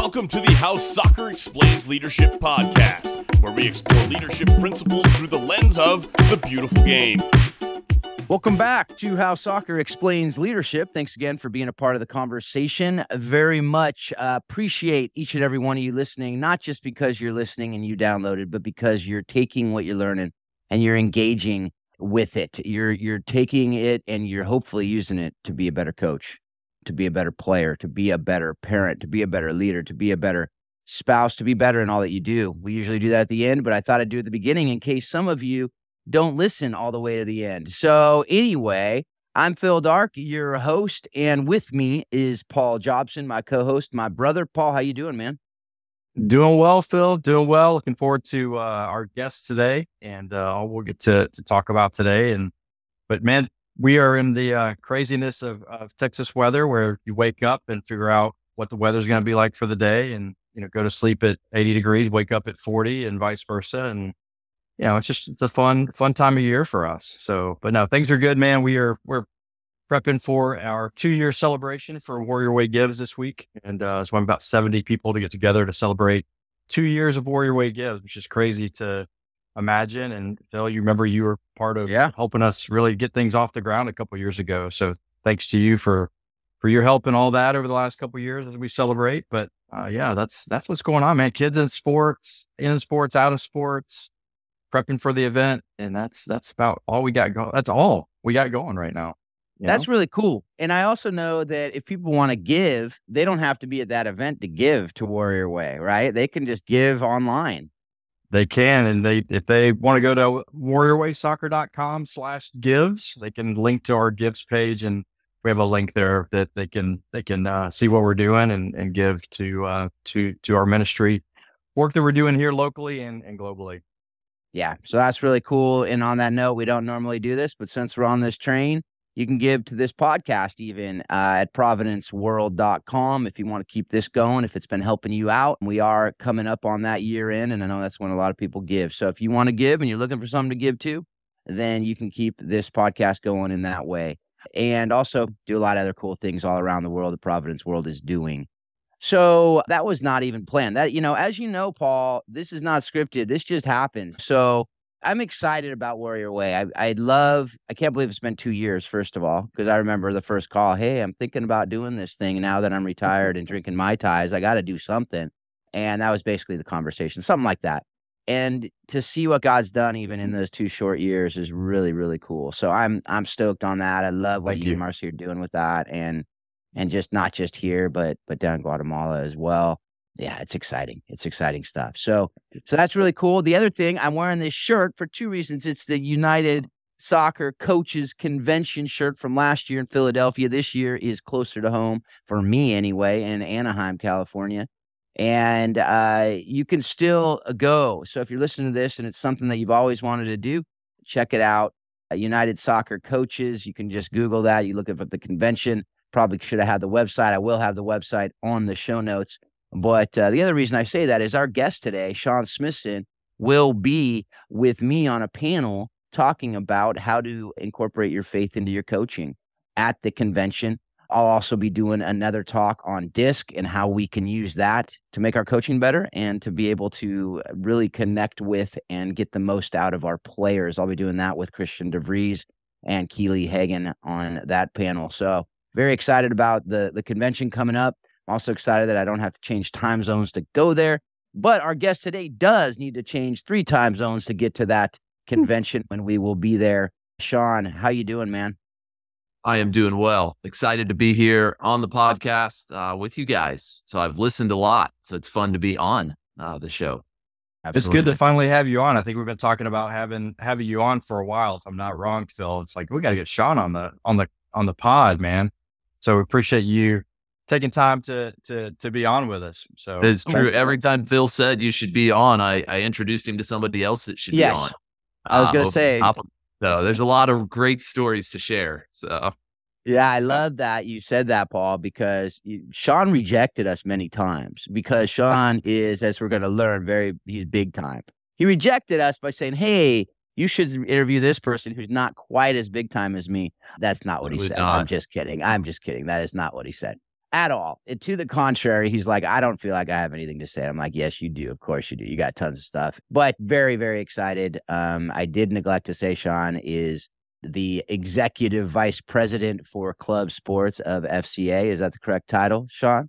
Welcome to the How Soccer Explains Leadership podcast, where we explore leadership principles through the lens of the beautiful game. Welcome back to How Soccer Explains Leadership. Thanks again for being a part of the conversation. Very much uh, appreciate each and every one of you listening, not just because you're listening and you downloaded, but because you're taking what you're learning and you're engaging with it. You're you're taking it and you're hopefully using it to be a better coach, to be a better player, to be a better parent, to be a better leader, to be a better spouse, to be better in all that you do. We usually do that at the end, but I thought I'd do it at the beginning in case some of you don't listen all the way to the end. So, anyway, I'm Phil Darke, your host, and with me is Paul Jobson, my co-host, my brother. Paul, how you doing, man? Doing well, Phil. Doing well. Looking forward to uh, our guest today, and uh, all we'll get to to talk about today. And but man, we are in the uh, craziness of, of Texas weather, where you wake up and figure out what the weather's going to be like for the day, and you know, go to sleep at 80 degrees, wake up at 40, and vice versa. And you know, it's just it's a fun fun time of year for us. So, but no, things are good, man. We are we're prepping for our two year celebration for Warrior Way Gives this week, and uh, so I'm about 70 people to get together to celebrate two years of Warrior Way Gives, which is crazy to imagine. And Phil, you remember you were part of Yeah. helping us really get things off the ground a couple years ago. So thanks to you for for your help and all that over the last couple years as we celebrate. But uh, yeah, that's that's what's going on, man. Kids in sports, in sports, out of sports, prepping for the event, and that's that's about all we got going. That's all we got going right now. That's know? really cool. And I also know that if people want to give, they don't have to be at that event to give to Warrior Way, right? They can just give online. They can, and they if they want to go to warriorwaysoccer.com slash gives, they can link to our gives page, and we have a link there that they can they can uh, see what we're doing and, and give to uh, to to our ministry work that we're doing here locally and, and globally. Yeah. So that's really cool. And on that note, we don't normally do this, but since we're on this train, you can give to this podcast even uh, at providenceworld.com if you want to keep this going, if it's been helping you out. We are coming up on that year in, and I know that's when a lot of people give. So if you want to give and you're looking for something to give to, then you can keep this podcast going in that way. And also do a lot of other cool things all around the world that Providence World is doing. So that was not even planned. That, you know, as you know, Paul, this is not scripted. This just happens. So I'm excited about Warrior Way. I, I love, I can't believe it's been two years, first of all, because I remember the first call. Hey, I'm thinking about doing this thing now that I'm retired and drinking my Tais. I got to do something. And that was basically the conversation, something like that. And to see what God's done even in those two short years is really, really cool. So I'm I'm stoked on that. I love what Thank you you. and Marcy are doing with that. And and just not just here, but but down in Guatemala as well. Yeah, it's exciting. It's exciting stuff. So so that's really cool. The other thing, I'm wearing this shirt for two reasons. It's the United Soccer Coaches Convention shirt from last year in Philadelphia. This year is closer to home for me anyway, in Anaheim, California. And uh, you can still uh, go. So if you're listening to this and it's something that you've always wanted to do, check it out. Uh, United Soccer Coaches. You can just Google that. You look up at the convention. Probably should have had the website. I will have the website on the show notes. But uh, the other reason I say that is our guest today, Shaun Smithson, will be with me on a panel talking about how to incorporate your faith into your coaching at the convention. I'll also be doing another talk on DISC and how we can use that to make our coaching better and to be able to really connect with and get the most out of our players. I'll be doing that with Christian DeVries and Keely Hagen on that panel. So very excited about the the convention coming up. I'm also excited that I don't have to change time zones to go there. But our guest today does need to change three time zones to get to that convention when we will be there. Shaun, how you doing, man? I am doing well. Excited to be here on the podcast uh, with you guys. So I've listened a lot. So it's fun to be on uh, the show. It's good to finally have you on. I think we've been talking about having having you on for a while. If I'm not wrong, Phil, it's like we got to get Shaun on the on the on the pod, man. So we appreciate you taking time to to to be on with us. So It's Cool. true. Every time Phil said you should be on, I, I introduced him to somebody else that should Yes. be on. I was uh, gonna over say- top So there's a lot of great stories to share. So Yeah, I love that you said that, Paul, because you, Shaun rejected us many times because Shaun is, as we're going to learn, very he's big time. He rejected us by saying, "Hey, you should interview this person who's not quite as big time as me." That's not what he Really said. I'm just kidding. I'm just kidding. That is not what he said. At all. And to the contrary, he's like, I don't feel like I have anything to say. I'm like, yes, you do. Of course you do. You got tons of stuff. But very, very excited. Um, I did neglect to say Shaun is the executive vice president for club sports of FCA. Is that the correct title, Shaun?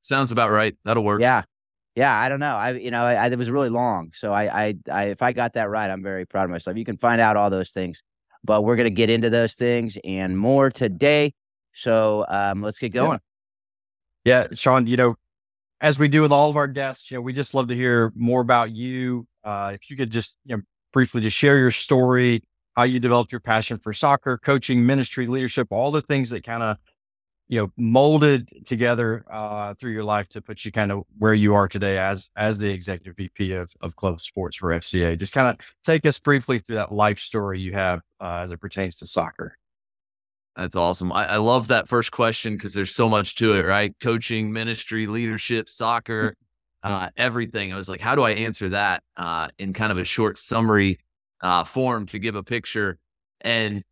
Sounds about right. That'll work. Yeah. Yeah, I don't know. I, you know, I, I, it was really long, so I, I, I, if I got that right, I'm very proud of myself. You can find out all those things, but we're gonna get into those things and more today. So um, let's get going. Yeah. Yeah, Shaun. You know, as we do with all of our guests, you know, we just love to hear more about you. Uh, if you could just, you know, briefly just share your story, how you developed your passion for soccer, coaching, ministry, leadership, all the things that kind of you know molded together uh, through your life to put you kind of where you are today as as the executive VP of, of club sports for FCA. Just kind of take us briefly through that life story you have uh, as it pertains to soccer. That's awesome. I, I love that first question because there's so much to it, right? Coaching, ministry, leadership, soccer, uh, everything. I was like, how do I answer that uh, in kind of a short summary uh, form to give a picture? And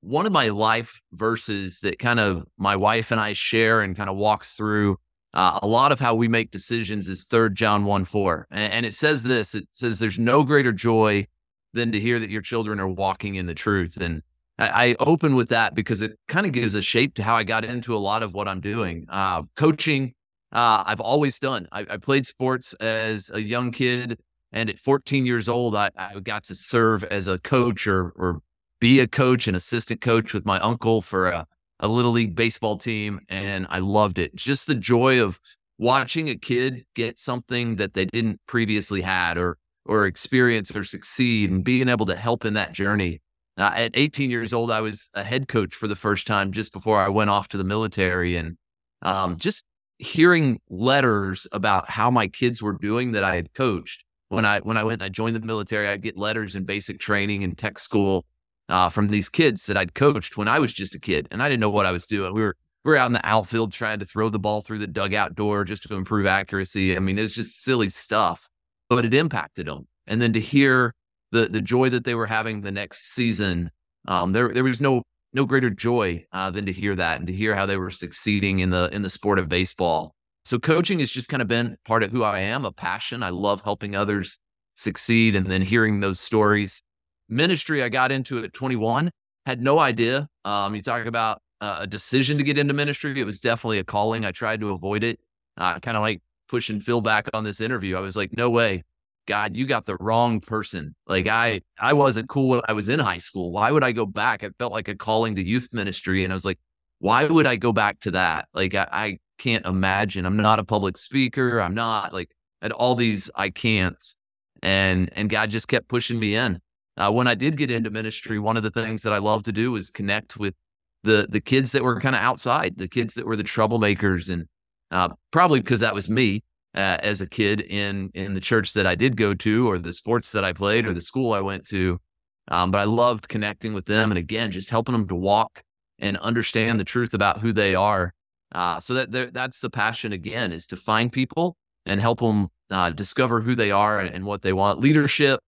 one of my life verses that kind of my wife and I share and kind of walks through uh, a lot of how we make decisions is third John 1 4. And, and, it says this it says, There's no greater joy than to hear that your children are walking in the truth. And I, open with that because it kind of gives a shape to how I got into a lot of what I'm doing. Uh, coaching, uh, I've always done. I, I, played sports as a young kid. And at 14 years old, I, I got to serve as a coach or, or be a coach and assistant coach with my uncle for a, a little league baseball team. And I loved it. Just the joy of watching a kid get something that they didn't previously had or or experience or succeed and being able to help in that journey. Uh, at 18 years old, I was a head coach for the first time just before I went off to the military. And um, just hearing letters about how my kids were doing that I had coached. When I when I went and I joined the military, I'd get letters in basic training and tech school uh, from these kids that I'd coached when I was just a kid, and I didn't know what I was doing. We were we were out in the outfield trying to throw the ball through the dugout door just to improve accuracy. I mean, it's just silly stuff, but it impacted them. And then to hear the the joy that they were having the next season, um, there there was no no greater joy uh, than to hear that and to hear how they were succeeding in the in the sport of baseball. So coaching has just kind of been part of who I am, a passion. I love helping others succeed, and then hearing those stories ministry I got into at 21. Had no idea. Um, you talk about uh, a decision to get into ministry. It was definitely a calling. I tried to avoid it. Uh, kind of like pushing Phil back on this interview. I was like, no way. God, you got the wrong person. Like I, I wasn't cool when I was in high school. Why would I go back? It felt like a calling to youth ministry. And I was like, why would I go back to that? Like I, I can't imagine. I'm not a public speaker. I'm not like at all these I can't. And and God just kept pushing me in. Uh, when I did get into ministry, one of the things that I love to do was connect with the the kids that were kind of outside, the kids that were the troublemakers, and uh, probably because that was me uh, as a kid in in the church that I did go to, or the sports that I played, or the school I went to. Um, but I loved connecting with them, and again, just helping them to walk and understand the truth about who they are. Uh, so that that's the passion again is to find people and help them uh, discover who they are and what they want. Leadership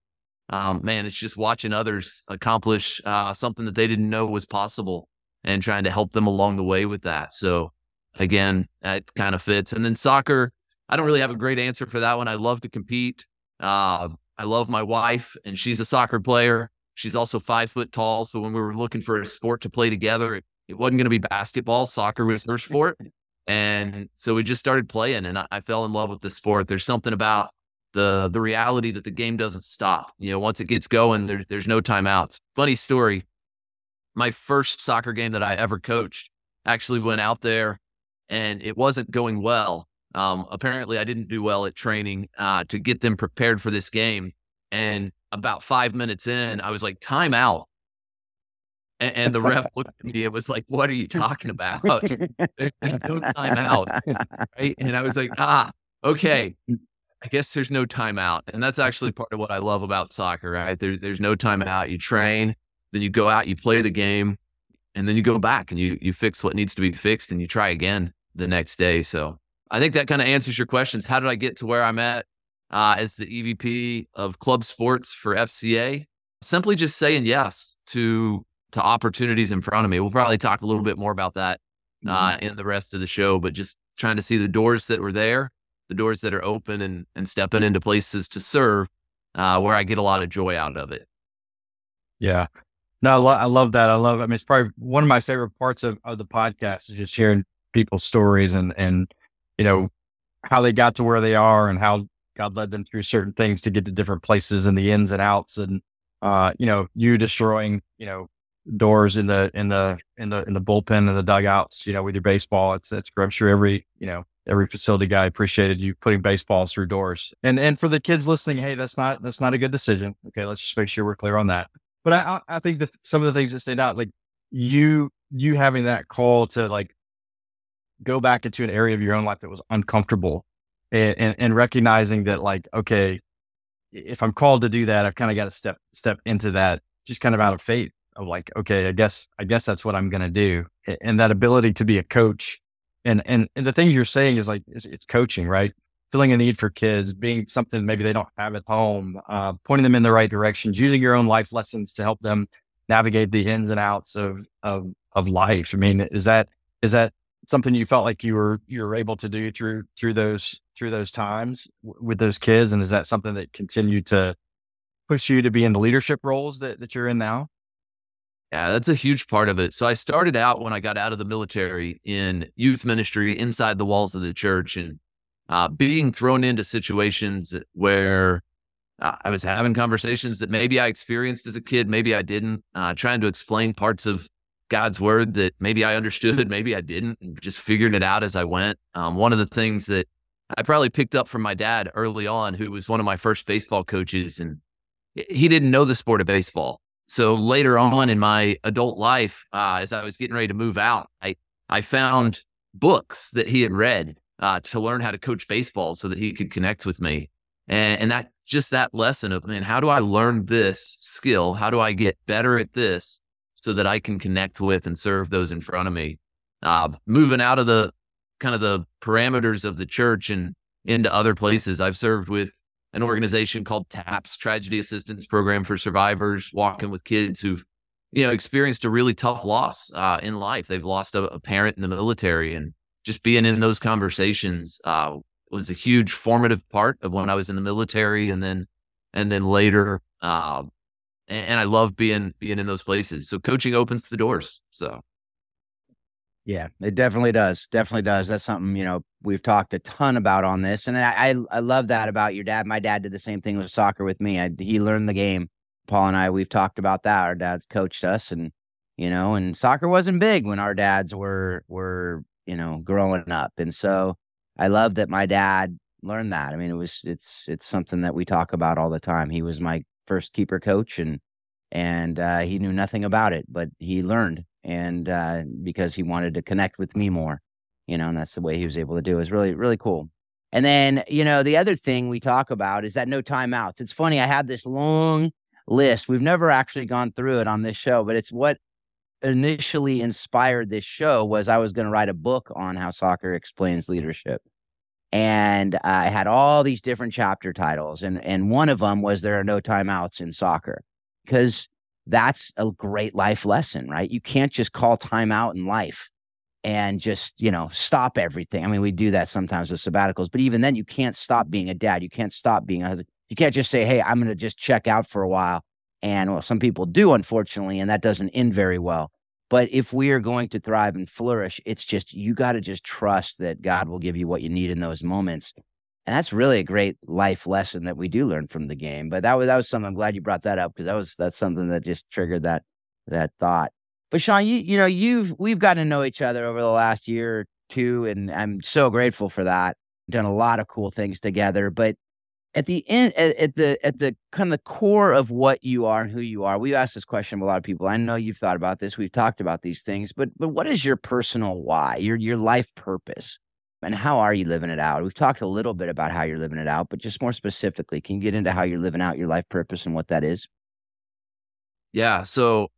um, man, it's just watching others accomplish uh, something that they didn't know was possible and trying to help them along the way with that. So, again, that kind of fits. And then soccer, I don't really have a great answer for that one. I love to compete. Uh, I love my wife, and she's a soccer player. She's also five foot tall. So when we were looking for a sport to play together, it, it wasn't going to be basketball. Soccer was her sport. And so we just started playing, and I, I fell in love with the sport. There's something about the the reality that the game doesn't stop. You know, once it gets going, there, there's no timeouts. Funny story. My first soccer game that I ever coached actually went out there and it wasn't going well. Um, apparently, I didn't do well at training uh, to get them prepared for this game. And about five minutes in, I was like, time out. And, and the ref looked at me and was like, What are you talking about? No timeout. Right. And I was like, Ah, okay. I guess there's no timeout. And that's actually part of what I love about soccer, right? There, there's no timeout. You train, then you go out, you play the game, and then you go back and you you fix what needs to be fixed and you try again the next day. So I think that kind of answers your questions. How did I get to where I'm at uh, as the EVP of club sports for FCA? Simply just saying yes to to opportunities in front of me. We'll probably talk a little bit more about that uh, in the rest of the show, but just trying to see the doors that were there, the doors that are open, and and stepping into places to serve uh, where I get a lot of joy out of it. Yeah. No, I, lo- I love that. I love. I mean, it's probably one of my favorite parts of, of the podcast is just hearing people's stories and and you know how they got to where they are and how God led them through certain things to get to different places and the ins and outs and uh you know you destroying you know doors in the in the in the in the bullpen and the dugouts you know with your baseball. It's it's I'm sure every you know every facility guy appreciated you putting baseballs through doors. And and for the kids listening hey that's not that's not a good decision. Okay let's just make sure we're clear on that. But I I think that some of the things that stand out like you you having that call to like go back into an area of your own life that was uncomfortable and, and, and recognizing that like, okay, if I'm called to do that, I've kind of got to step, step into that just kind of out of faith of like, okay, I guess, I guess that's what I'm going to do. And that ability to be a coach and, and, and the things you're saying is like, it's, it's coaching, right? Filling a need for kids, being something maybe they don't have at home, uh, pointing them in the right directions, using your own life lessons to help them navigate the ins and outs of, of, of life. I mean, is that, is that something you felt like you were you were able to do through through those through those times w- with those kids? And is that something that continued to push you to be in the leadership roles that, that you're in now? Yeah that's a huge part of it. So i started out when i got out of the military in youth ministry inside the walls of the church and uh, being thrown into situations where uh, i was having conversations that maybe i experienced as a kid maybe i didn't uh, trying to explain parts of God's word that maybe I understood, maybe I didn't, and just figuring it out as I went. Um, one of the things that I probably picked up from my dad early on, who was one of my first baseball coaches, and he didn't know the sport of baseball. So later on in my adult life, uh, as I was getting ready to move out, I I found books that he had read uh, to learn how to coach baseball, so that he could connect with me, and, and that just that lesson of man, how do I learn this skill? How do I get better at this? So that I can connect with and serve those in front of me. Uh, moving out of the kind of the parameters of the church and into other places, I've served with an organization called TAPS, Tragedy Assistance Program for Survivors, walking with kids who've you know experienced a really tough loss uh, in life. They've lost a, a, parent in the military, and just being in those conversations uh, was a huge formative part of when I was in the military, and then and then later uh, and, I love being being in those places. So coaching opens the doors. So yeah, it definitely does. Definitely does. That's something, you know, we've talked a ton about on this. And I, I, I love that about your dad. My dad did the same thing with soccer with me. I, he learned the game. Paul and I, we've talked about that. Our dads coached us and, you know, and soccer wasn't big when our dads were, were, you know, growing up. And so I love that my dad learned that. I mean, it was, it's, it's something that we talk about all the time. He was my first keeper coach and and uh, he knew nothing about it, but he learned and uh, because he wanted to connect with me more, you know, and that's the way he was able to do. It was really really cool. And then you know the other thing we talk about is that no timeouts. It's funny I have this long list. We've never actually gone through it on this show, but it's what initially inspired this show was I was going to write a book on how soccer explains leadership and I had all these different chapter titles, and and one of them was there are no timeouts in soccer, because that's a great life lesson, right? You can't just call timeout in life and just you know stop everything. I mean, we do that sometimes with sabbaticals, but even then, you can't stop being a dad. You can't stop being a husband. You can't just say, "Hey, I'm going to just check out for a while." And well, some people do, unfortunately, and that doesn't end very well. But if we are going to thrive and flourish, it's just you got to just trust that God will give you what you need in those moments. And that's really a great life lesson that we do learn from the game. But that was that was something I'm glad you brought that up because that was that's something that just triggered that that thought. But Shaun, you you know, you've we've gotten to know each other over the last year or two, and I'm so grateful for that. Done a lot of cool things together. But at the end at, at, the at the kind of the core of what you are and who you are we've asked this question of a lot of people i know you've thought about this we've talked about these things but but what is your personal why your your life purpose and how are you living it out? We've talked a little bit about how you're living it out but just more specifically can you get into how you're living out your life purpose and what that is? Yeah so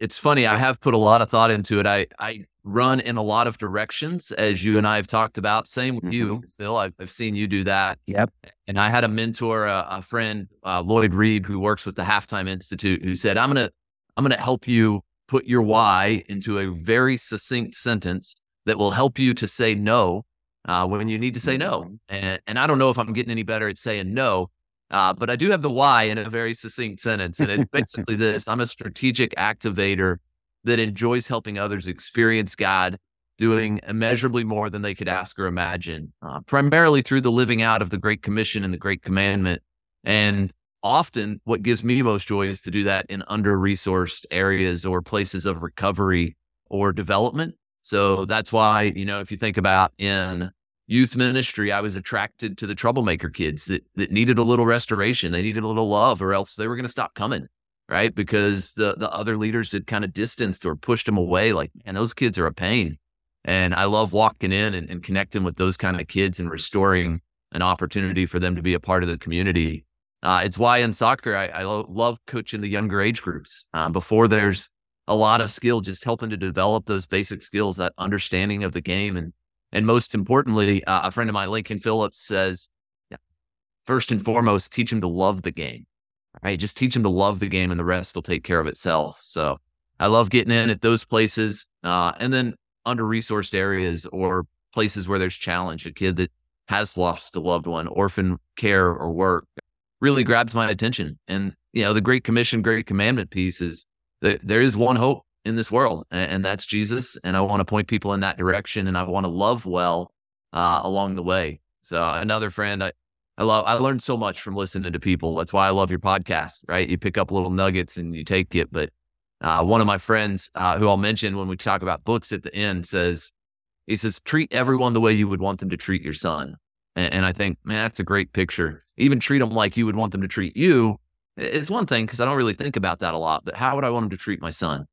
it's funny i have put a lot of thought into it i i run in a lot of directions, as you and I have talked about. Same with mm-hmm. you, Phil. I've, I've, seen you do that. Yep. And I had a mentor, a, a friend, uh, Lloyd Reeb, who works with the Halftime Institute, who said, "I'm gonna, I'm gonna help you put your why into a very succinct sentence that will help you to say no uh, when you need to say no. Mm-hmm. And, and I don't know if I'm getting any better at saying no, uh, but I do have the why in a very succinct sentence. And it's basically this I'm a strategic activator that enjoys helping others experience God doing immeasurably more than they could ask or imagine, uh, primarily through the living out of the Great Commission and the Great Commandment. And often what gives me most joy is to do that in under resourced areas or places of recovery or development. So that's why, you know, if you think about in youth ministry, I was attracted to the troublemaker kids that that needed a little restoration. They needed a little love, or else they were going to stop coming, right? Because the the other leaders had kind of distanced or pushed them away. Like, man, those kids are a pain. And I love walking in and, and connecting with those kind of kids and restoring an opportunity for them to be a part of the community. Uh, it's why in soccer I, I lo- love coaching the younger age groups um, before there's a lot of skill, just helping to develop those basic skills, that understanding of the game, and and most importantly, uh, a friend of mine, Lincoln Phillips, says, yeah, first and foremost, teach him to love the game. Right, just teach them to love the game, and the rest will take care of itself. So I love getting in at those places, uh, and then under resourced areas or places where there's challenge. A kid that has lost a loved one, orphan care or work, really grabs my attention. And you know, the Great Commission, Great Commandment piece is there is one hope in this world, and, that's Jesus. And I want to point people in that direction, and I want to love well uh, along the way. So another friend, I, I love. I learned so much from listening to people. That's why I love your podcast. Right, you pick up little nuggets and you take it. But uh, one of my friends, uh, who I'll mention when we talk about books at the end, says he says treat everyone the way you would want them to treat your son. And, and I think, man, that's a great picture. Even treat them like you would want them to treat you it's one thing because I don't really think about that a lot, but how would I want them to treat my son?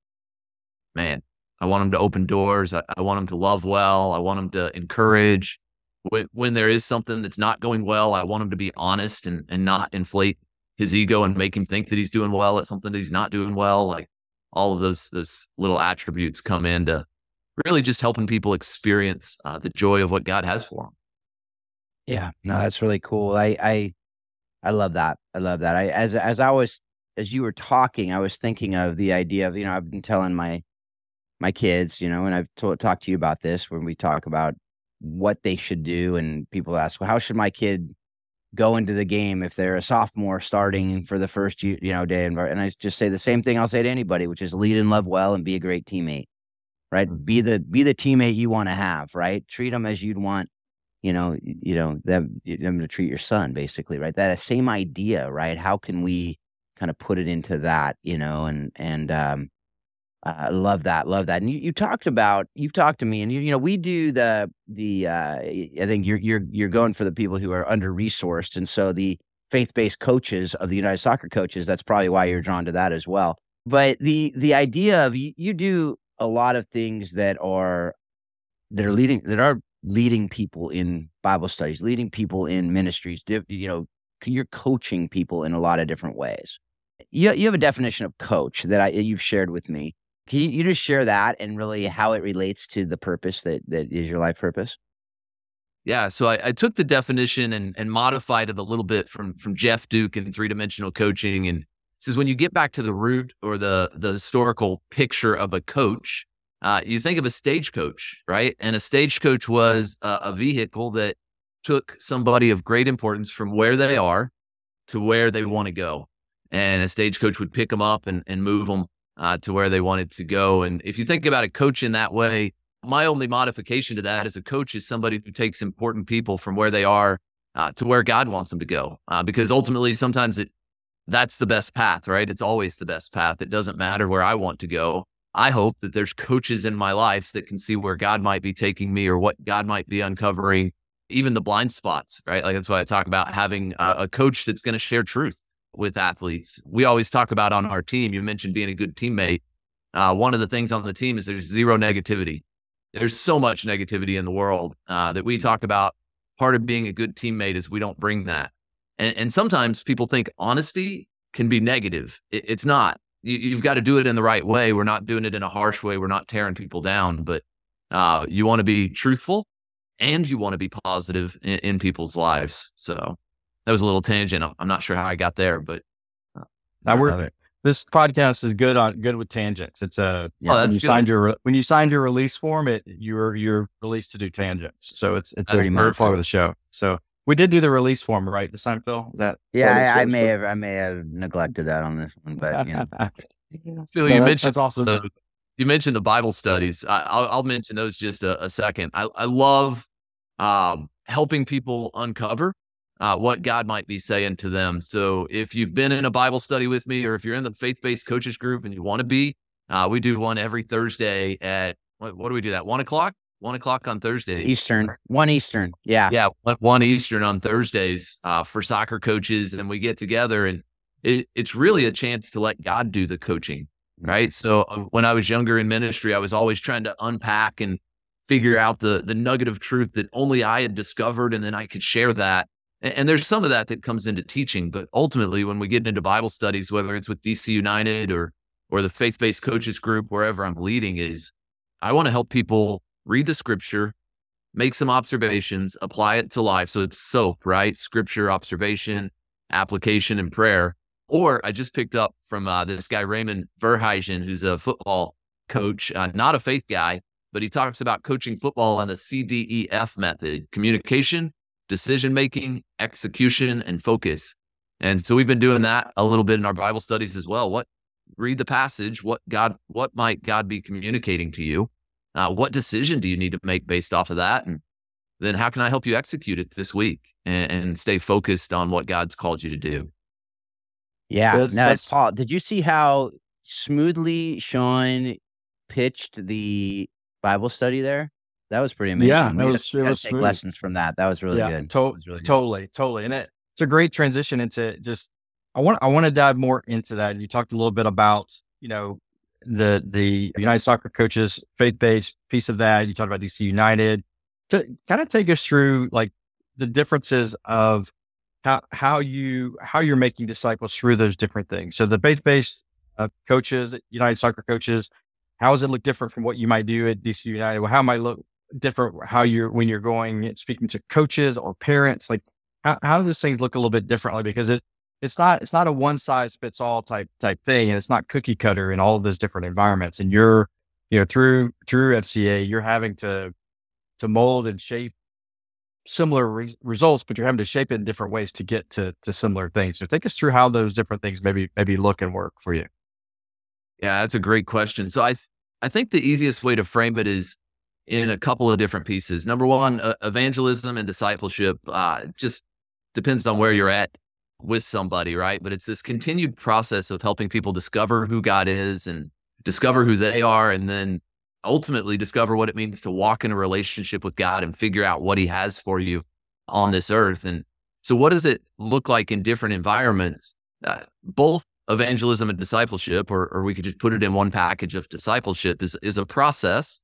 Man, I want them to open doors. I, I want them to love well. I want them to encourage. When, when there is something that's not going well, I want him to be honest and, and not inflate his ego and make him think that he's doing well at something that he's not doing well. Like all of those those little attributes come into really just helping people experience uh, the joy of what God has for them. Yeah, no, that's really cool. I I I love that. I love that. I as as I was as you were talking, I was thinking of the idea of you know I've been telling my my kids, you know, and I've t- talked to you about this when we talk about what they should do, and people ask, well, how should my kid go into the game if they're a sophomore starting for the first you know day and, I just say the same thing I'll say to anybody, which is lead and love well and be a great teammate. Right? Mm-hmm. Be the be the teammate you want to have, right? Treat them as you'd want you know, you know, them, them to treat your son basically, right? That same idea, right? How can we kind of put it into that, you know, and, and, um, I love that. Love that. And you, you talked about, you've talked to me and you, you know, we do the, the, uh, I think you're, you're, you're going for the people who are under resourced. And so the faith-based coaches of the United Soccer coaches, that's probably why you're drawn to that as well. But the, the idea of you, you do a lot of things that are, that are leading, that are leading people in Bible studies, leading people in ministries. You know, you're coaching people in a lot of different ways. You, you have a definition of coach that I, you've shared with me. Can you, you just share that and really how it relates to the purpose that, that is your life purpose? Yeah, so I, I, took the definition and, and modified it a little bit from from Jeff Duke in three dimensional coaching, and says when you get back to the root or the the historical picture of a coach, uh, you think of a stagecoach, right? And a stagecoach was a, a vehicle that took somebody of great importance from where they are to where they want to go. And a stagecoach would pick them up and, and move them uh, to where they wanted to go. And if you think about a coach in that way, my only modification to that as a coach is somebody who takes important people from where they are uh, to where God wants them to go. Uh, because ultimately, sometimes it that's the best path, right? It's always the best path. It doesn't matter where I want to go. I hope that there's coaches in my life that can see where God might be taking me or what God might be uncovering, even the blind spots, right? Like that's why I talk about having a, a coach that's going to share truth with athletes. We always talk about on our team, you mentioned being a good teammate. Uh, one of the things on the team is there's zero negativity. There's so much negativity in the world uh, that we talk about. Part of being a good teammate is we don't bring that. And, and sometimes people think honesty can be negative. It, it's not you, have got to do it in the right way. We're not doing it in a harsh way. We're not tearing people down, but uh, you want to be truthful and you want to be positive in, in, people's lives. So that was a little tangent. I'm not sure how I got there, but uh, now we're this podcast is good on good with tangents. It's a Yeah. Oh, when you good. signed your when you signed your release form, it you're you're released to do tangents. So it's it's a Pretty very much. part of the show. So we did do the release form right this time, Phil. Is That Yeah, part of the I, I may have I may have neglected that on this one, but you know. Phil, No, you that- mentioned that's awesome. the, you mentioned the Bible studies. I, I'll, I'll mention those just a, a second. I, I love um, helping people uncover uh, what God might be saying to them. So if you've been in a Bible study with me, or if you're in the faith based coaches group and you want to be, uh, we do one every Thursday at what, what do we do that? One o'clock. One o'clock on Thursdays. Eastern, one Eastern. Yeah. Yeah, one- Eastern on Thursdays uh, for soccer coaches, and we get together, and it, it's really a chance to let God do the coaching, right? So uh, when I was younger in ministry, I was always trying to unpack and figure out the the nugget of truth that only I had discovered, and then I could share that. And, there's some of that that comes into teaching, but ultimately, when we get into Bible studies, whether it's with DC United or or the faith based coaches group, wherever I'm leading, is I want to help people read the scripture, make some observations, apply it to life. So it's SOAP, right? Scripture, observation, application, and prayer. Or I just picked up from uh, this guy, Raymond Verheijen, who's a football coach, uh, not a faith guy, but he talks about coaching football on the CDEF method communication, decision making, execution, and focus. And so we've been doing that a little bit in our Bible studies as well. What read the passage, what God, what might God be communicating to you? Uh, what decision do you need to make based off of that? And then how can I help you execute it this week and, and stay focused on what God's called you to do? Yeah. That's- no, that's- Paul, did you see how smoothly Shaun pitched the Bible study there? That was pretty amazing. Yeah, gotta- was- it was take smooth. lessons from that. That was really yeah, good. to- was really good. totally, totally, and it, it's a great transition into just. I want I want to dive more into that. And you talked a little bit about you know the the United Soccer Coaches faith based piece of that. You talked about DC United. To kind of take us through like the differences of how how you how you're making disciples through those different things. So the faith based uh, coaches, United Soccer Coaches, how does it look different from what you might do at DC United? Well, how might it look different how you're when you're going speaking to coaches or parents like how, how do these things look a little bit differently? Because it it's not it's not a one size fits all type type thing and it's not cookie cutter in all of those different environments and you're you know through through fca you're having to to mold and shape similar re- results but you're having to shape it in different ways to get to to similar things. So take us through how those different things maybe maybe look and work for you. Yeah, that's a great question. So I th- I think the easiest way to frame it is in a couple of different pieces. Number one, uh, evangelism and discipleship uh, just depends on where you're at with somebody, right? But it's this continued process of helping people discover who God is and discover who they are, and then ultimately discover what it means to walk in a relationship with God and figure out what He has for you on this earth. And so, what does it look like in different environments? Uh, both evangelism and discipleship, or, or we could just put it in one package of discipleship, is is a process,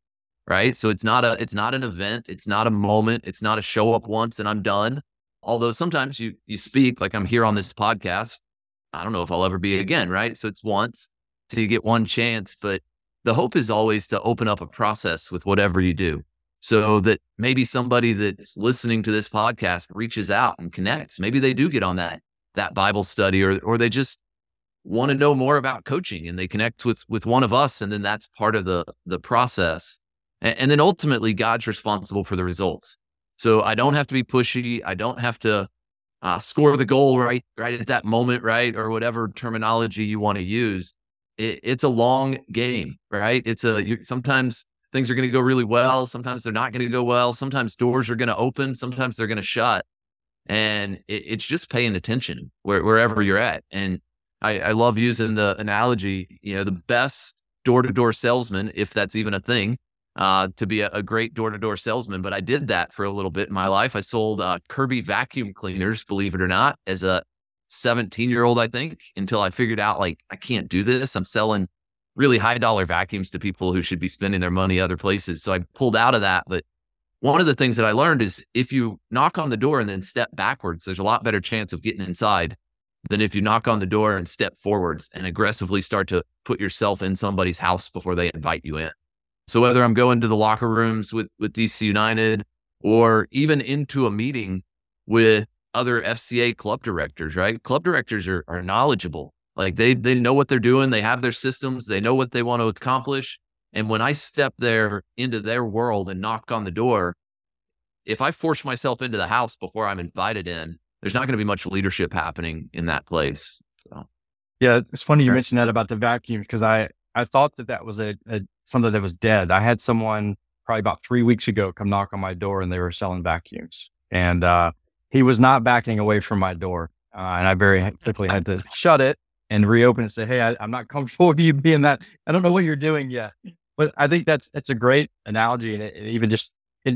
right? So it's not a it's not an event, it's not a moment, it's not a show up once and I'm done. Although sometimes you you speak like I'm here on this podcast. I don't know if I'll ever be again, right? So it's once, so you get one chance, but the hope is always to open up a process with whatever you do. So that maybe somebody that's listening to this podcast reaches out and connects. Maybe they do get on that that Bible study or or they just want to know more about coaching and they connect with with one of us and then that's part of the the process and, and then ultimately god's responsible for the results. So i don't have to be pushy. I don't have to uh, score the goal right right at that moment right or whatever terminology you want to use. It, it's a long game right? It's a you, sometimes things are going to go really well sometimes they're not going to go well sometimes doors are going to open sometimes they're going to shut. And it, it's just paying attention where, wherever you're at. And I, I love using the analogy, you know, the best door to door salesman, if that's even a thing, uh, to be a, a great door to door salesman. But I did that for a little bit in my life. I sold uh, Kirby vacuum cleaners, believe it or not, as a 17 year old, I think, until I figured out like, I can't do this. I'm selling really high dollar vacuums to people who should be spending their money other places. So I pulled out of that. But one of the things that I learned is if you knock on the door and then step backwards, there's a lot better chance of getting inside than if you knock on the door and step forwards and aggressively start to put yourself in somebody's house before they invite you in. So whether I'm going to the locker rooms with, with DC United or even into a meeting with other FCA club directors, right? Club directors are, are knowledgeable Like they they know what they're doing, they have their systems, they know what they want to accomplish. And when I step there into their world and knock on the door, if I force myself into the house before I'm invited in, there's not going to be much leadership happening in that place. So, yeah, it's funny you mentioned that about the vacuum because I I thought that that was a, a something that was dead. I had someone probably about three weeks ago come knock on my door and they were selling vacuums, and uh, he was not backing away from my door, uh, and I very quickly had to shut it and reopen and say, "Hey, I, am not comfortable with you being that. I don't know what you're doing yet." But I think that's that's a great analogy, and, it, and even just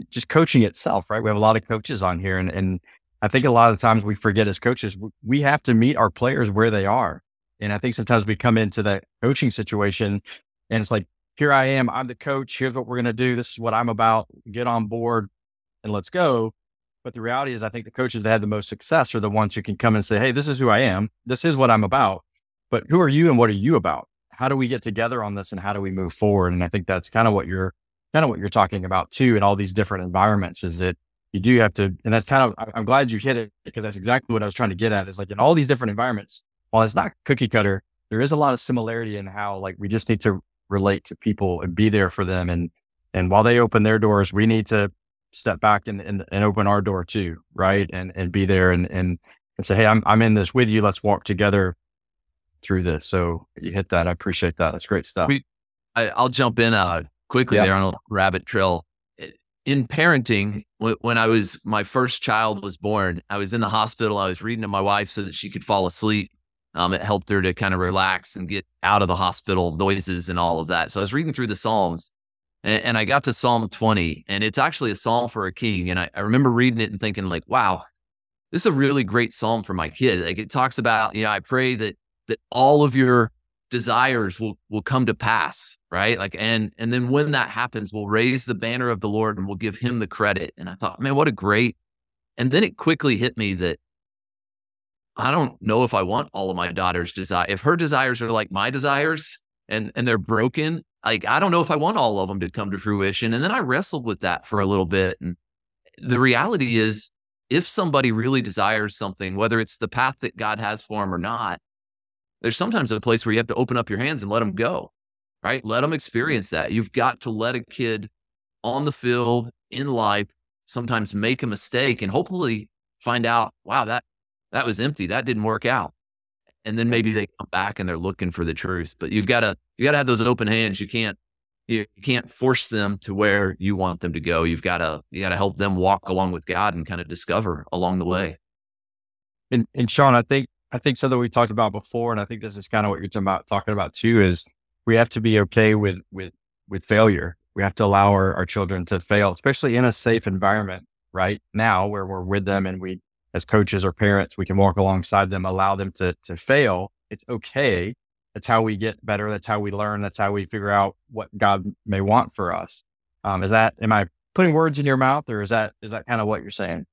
just coaching itself, right? We have a lot of coaches on here, and and I think a lot of times we forget as coaches we have to meet our players where they are, and I think sometimes we come into that coaching situation, and it's like, here I am, I'm the coach. Here's what we're gonna do. This is what I'm about. Get on board, and let's go. But the reality is, I think the coaches that had the most success are the ones who can come and say, "Hey, this is who I am. This is what I'm about." But who are you and what are you about? how do we get together on this and how do we move forward? And I think that's kind of what you're kind of what you're talking about too in all these different environments is that you do have to, and that's kind of, I'm glad you hit it because that's exactly what I was trying to get at is like in all these different environments, while it's not cookie cutter, there is a lot of similarity in how like we just need to relate to people and be there for them. And, and while they open their doors, we need to step back and, and, and open our door too. Right. And, and be there and, and, and say, Hey, I'm, I'm in this with you. Let's walk together through this. So you hit that. I appreciate that. That's great stuff. We, I, will jump in uh, quickly there on a rabbit trail. In parenting, when I was my first child was born, I was in the hospital. I was reading to my wife so that she could fall asleep. Um, it helped her to kind of relax and get out of the hospital noises and all of that. So I was reading through the Psalms and, and I got to Psalm 20, and it's actually a psalm for a king. And I, I remember reading it and thinking, like, wow, this is a really great psalm for my kid. Like it talks about, you know, I pray that that all of your desires will will come to pass right like and and then when that happens we'll raise the banner of the lord and we'll give him the credit and i thought man what a great and then it quickly hit me that i don't know if i want all of my daughter's desire if her desires are like my desires and and they're broken like i don't know if i want all of them to come to fruition and then i wrestled with that for a little bit and the reality is if somebody really desires something whether it's the path that god has for them or not there's sometimes a place where you have to open up your hands and let them go, right? Let them experience that. You've got to let a kid on the field in life sometimes make a mistake and hopefully find out, wow, that that was empty. That didn't work out. And then maybe they come back and they're looking for the truth. But you've got to you got to have those open hands. You can't you, can't force them to where you want them to go. You've got to you got to help them walk along with God and kind of discover along the way. And and Shaun, I think I think something we talked about before, and I think this is kind of what you're talking about, talking about too, is we have to be okay with with with failure. We have to allow our, our children to fail, especially in a safe environment right now where we're with them and we as coaches or parents, we can walk alongside them, allow them to to fail. It's okay. That's how we get better. That's how we learn. That's how we figure out what God may want for us. Um, is that am I putting words in your mouth, or is that is that kind of what you're saying?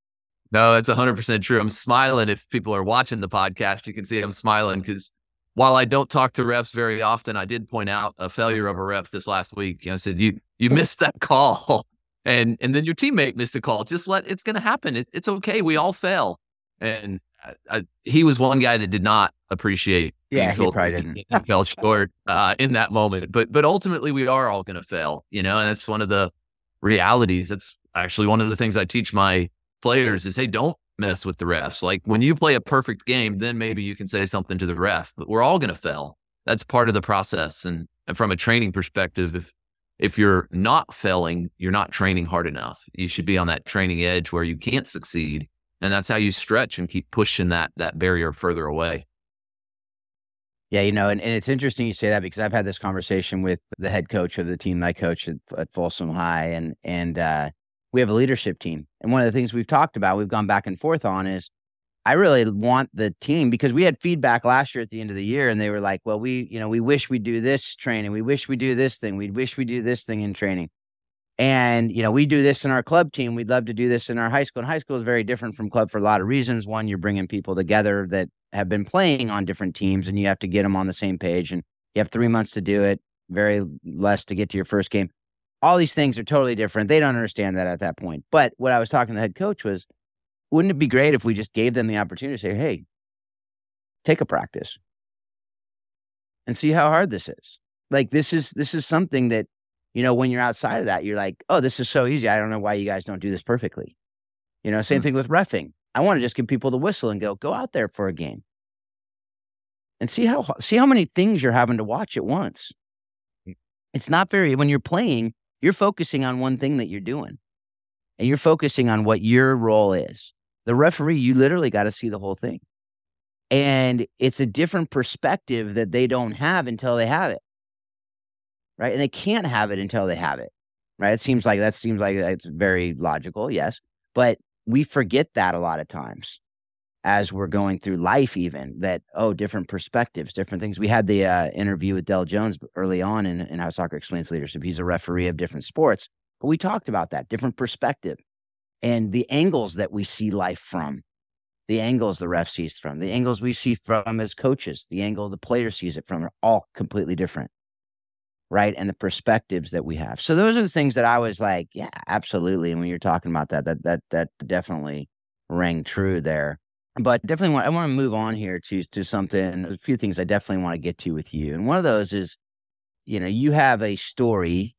No, that's 100% true. I'm smiling. If people are watching the podcast, you can see I'm smiling because while I don't talk to refs very often, I did point out a failure of a ref this last week. I said, you, you missed that call. And, and then your teammate missed a call. Just let it's going to happen. It, it's okay. We all fail. And I, I, he was one guy that did not appreciate. Yeah, he probably didn't. He fell short uh, in that moment. But but ultimately, we are all going to fail. You know, and that's one of the realities. That's actually one of the things I teach my players is, hey, don't mess with the refs. Like when you play a perfect game, then maybe you can say something to the ref. But we're all going to fail. That's part of the process. And and from a training perspective, if if you're not failing, you're not training hard enough. You should be on that training edge where you can't succeed. And that's how you stretch and keep pushing that that barrier further away. Yeah, you know, and, and it's interesting you say that because I've had this conversation with the head coach of the team I coach at, at Folsom High, and and uh, we have a leadership team. And one of the things we've talked about, we've gone back and forth on is I really want the team because we had feedback last year at the end of the year and they were like, well, we, you know, we wish we do this training. We wish we do this thing. We wish we do this thing in training. And, you know, we do this in our club team. We'd love to do this in our high school. And high school is very different from club for a lot of reasons. One, you're bringing people together that have been playing on different teams and you have to get them on the same page and you have three months to do it, very less to get to your first game all these things are totally different. They don't understand that at that point. But what I was talking to the head coach was, wouldn't it be great if we just gave them the opportunity to say, hey, take a practice, and see how hard this is. Like this is this is something that, you know, when you're outside of that, you're like, oh, this is so easy. I don't know why you guys don't do this perfectly. You know, same Mm. thing with refing. I want to just give people the whistle and go, go out there for a game. And see how see how many things you're having to watch at once. It's not very when you're playing, you're focusing on one thing that you're doing. And you're focusing on what your role is. The referee, you literally got to see the whole thing. And it's a different perspective that they don't have until they have it. Right. And they can't have it until they have it. Right. It seems like that seems like it's very logical. Yes. But we forget that a lot of times as we're going through life, even that, oh, different perspectives, different things. We had the uh, interview with Dell Jones early on in, in How Soccer Explains Leadership. He's a referee of different sports, but we talked about that different perspective and the angles that we see life from the angles the ref sees from, the angles we see from as coaches, the angle the player sees it from are all completely different. Right. And the perspectives that we have. So those are the things that I was like, yeah, absolutely. And when you're talking about that, that that that definitely rang true there. But definitely want I want to move on here to to something, a few things I definitely want to get to with you. And one of those is, you know, you have a story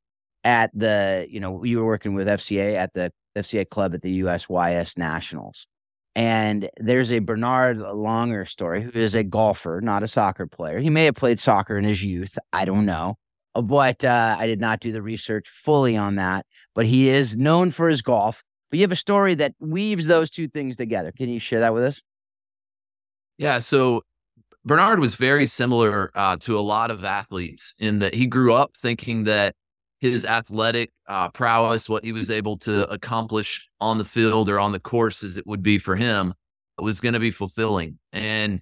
at the, you know, you were working with FCA at the FCA club at the USYS Nationals. And there's a Bernhard Langer story, who is a golfer, not a soccer player. He may have played soccer in his youth. I don't know. But uh, I did not do the research fully on that. But he is known for his golf. But you have a story that weaves those two things together. Can you share that with us? Yeah. So Bernhard was very similar uh, to a lot of athletes in that he grew up thinking that his athletic uh, prowess, what he was able to accomplish on the field or on the course as it would be for him, was going to be fulfilling. And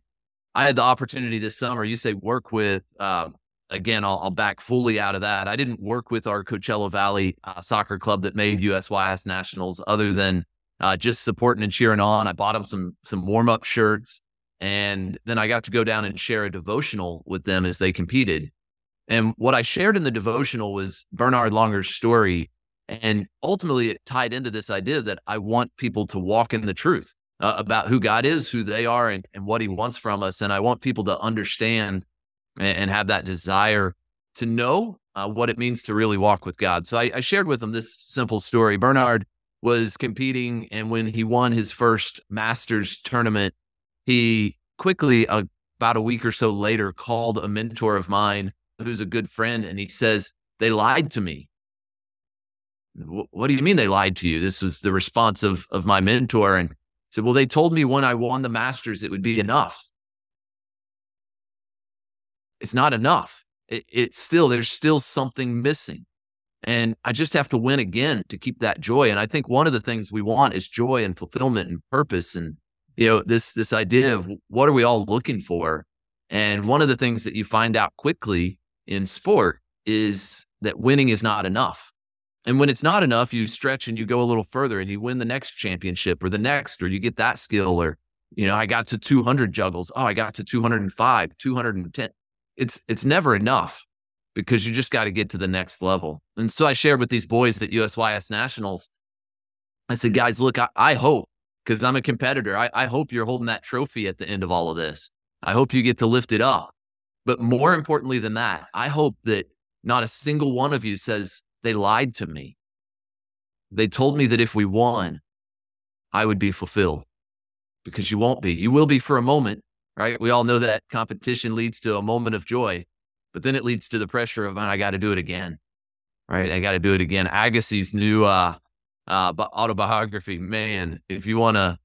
I had the opportunity this summer, you say work with, uh, again, I'll, I'll, back fully out of that. I didn't work with our Coachella Valley uh, soccer club that made USYS Nationals other than uh, just supporting and cheering on. I bought them some, some warm up shirts. And then I got to go down and share a devotional with them as they competed. And what I shared in the devotional was Bernhard Langer's story. And ultimately, it tied into this idea that I want people to walk in the truth uh, about who God is, who they are, and, and what he wants from us. And I want people to understand and, and have that desire to know uh, what it means to really walk with God. So I, I shared with them this simple story. Bernhard was competing, and when he won his first Masters tournament, he quickly, uh, about a week or so later, called a mentor of mine who's a good friend, and he says, They lied to me. What do you mean they lied to you? This was the response of, of my mentor. And said, Well, they told me when I won the Masters, it would be enough. It's not enough. It, it's still, there's still something missing. And I just have to win again to keep that joy. And I think one of the things we want is joy and fulfillment and purpose. And, you know, this, this idea of what are we all looking for? And one of the things that you find out quickly in sport is that winning is not enough. And when it's not enough, you stretch and you go a little further and you win the next championship or the next, or you get that skill, or, you know, I got to 200 juggles. Oh, I got to 205, 210. It's, it's never enough because you just got to get to the next level. And so I shared with these boys at USYS Nationals. I said, guys, look, I, I hope, because I'm a competitor, I, I hope you're holding that trophy at the end of all of this. I hope you get to lift it up. But more importantly than that, I hope that not a single one of you says they lied to me. They told me that if we won, I would be fulfilled because you won't be. You will be for a moment, right? We all know that competition leads to a moment of joy, but then it leads to the pressure of, I got to do it again, right? I got to do it again. Agassi's new uh, uh, autobiography, man, if you want to,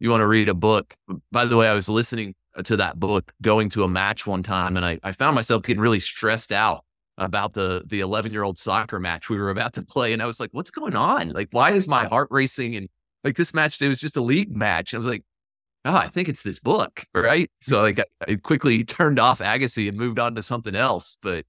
you want to read a book. By the way, I was listening to that book going to a match one time and I, I found myself getting really stressed out about the the 11 year old soccer match we were about to play and i was like what's going on? Like why is my heart racing? And like this match it was just a league match. I was like oh i think it's this book right? So mm-hmm. like i, I quickly turned off agassi and moved on to something else but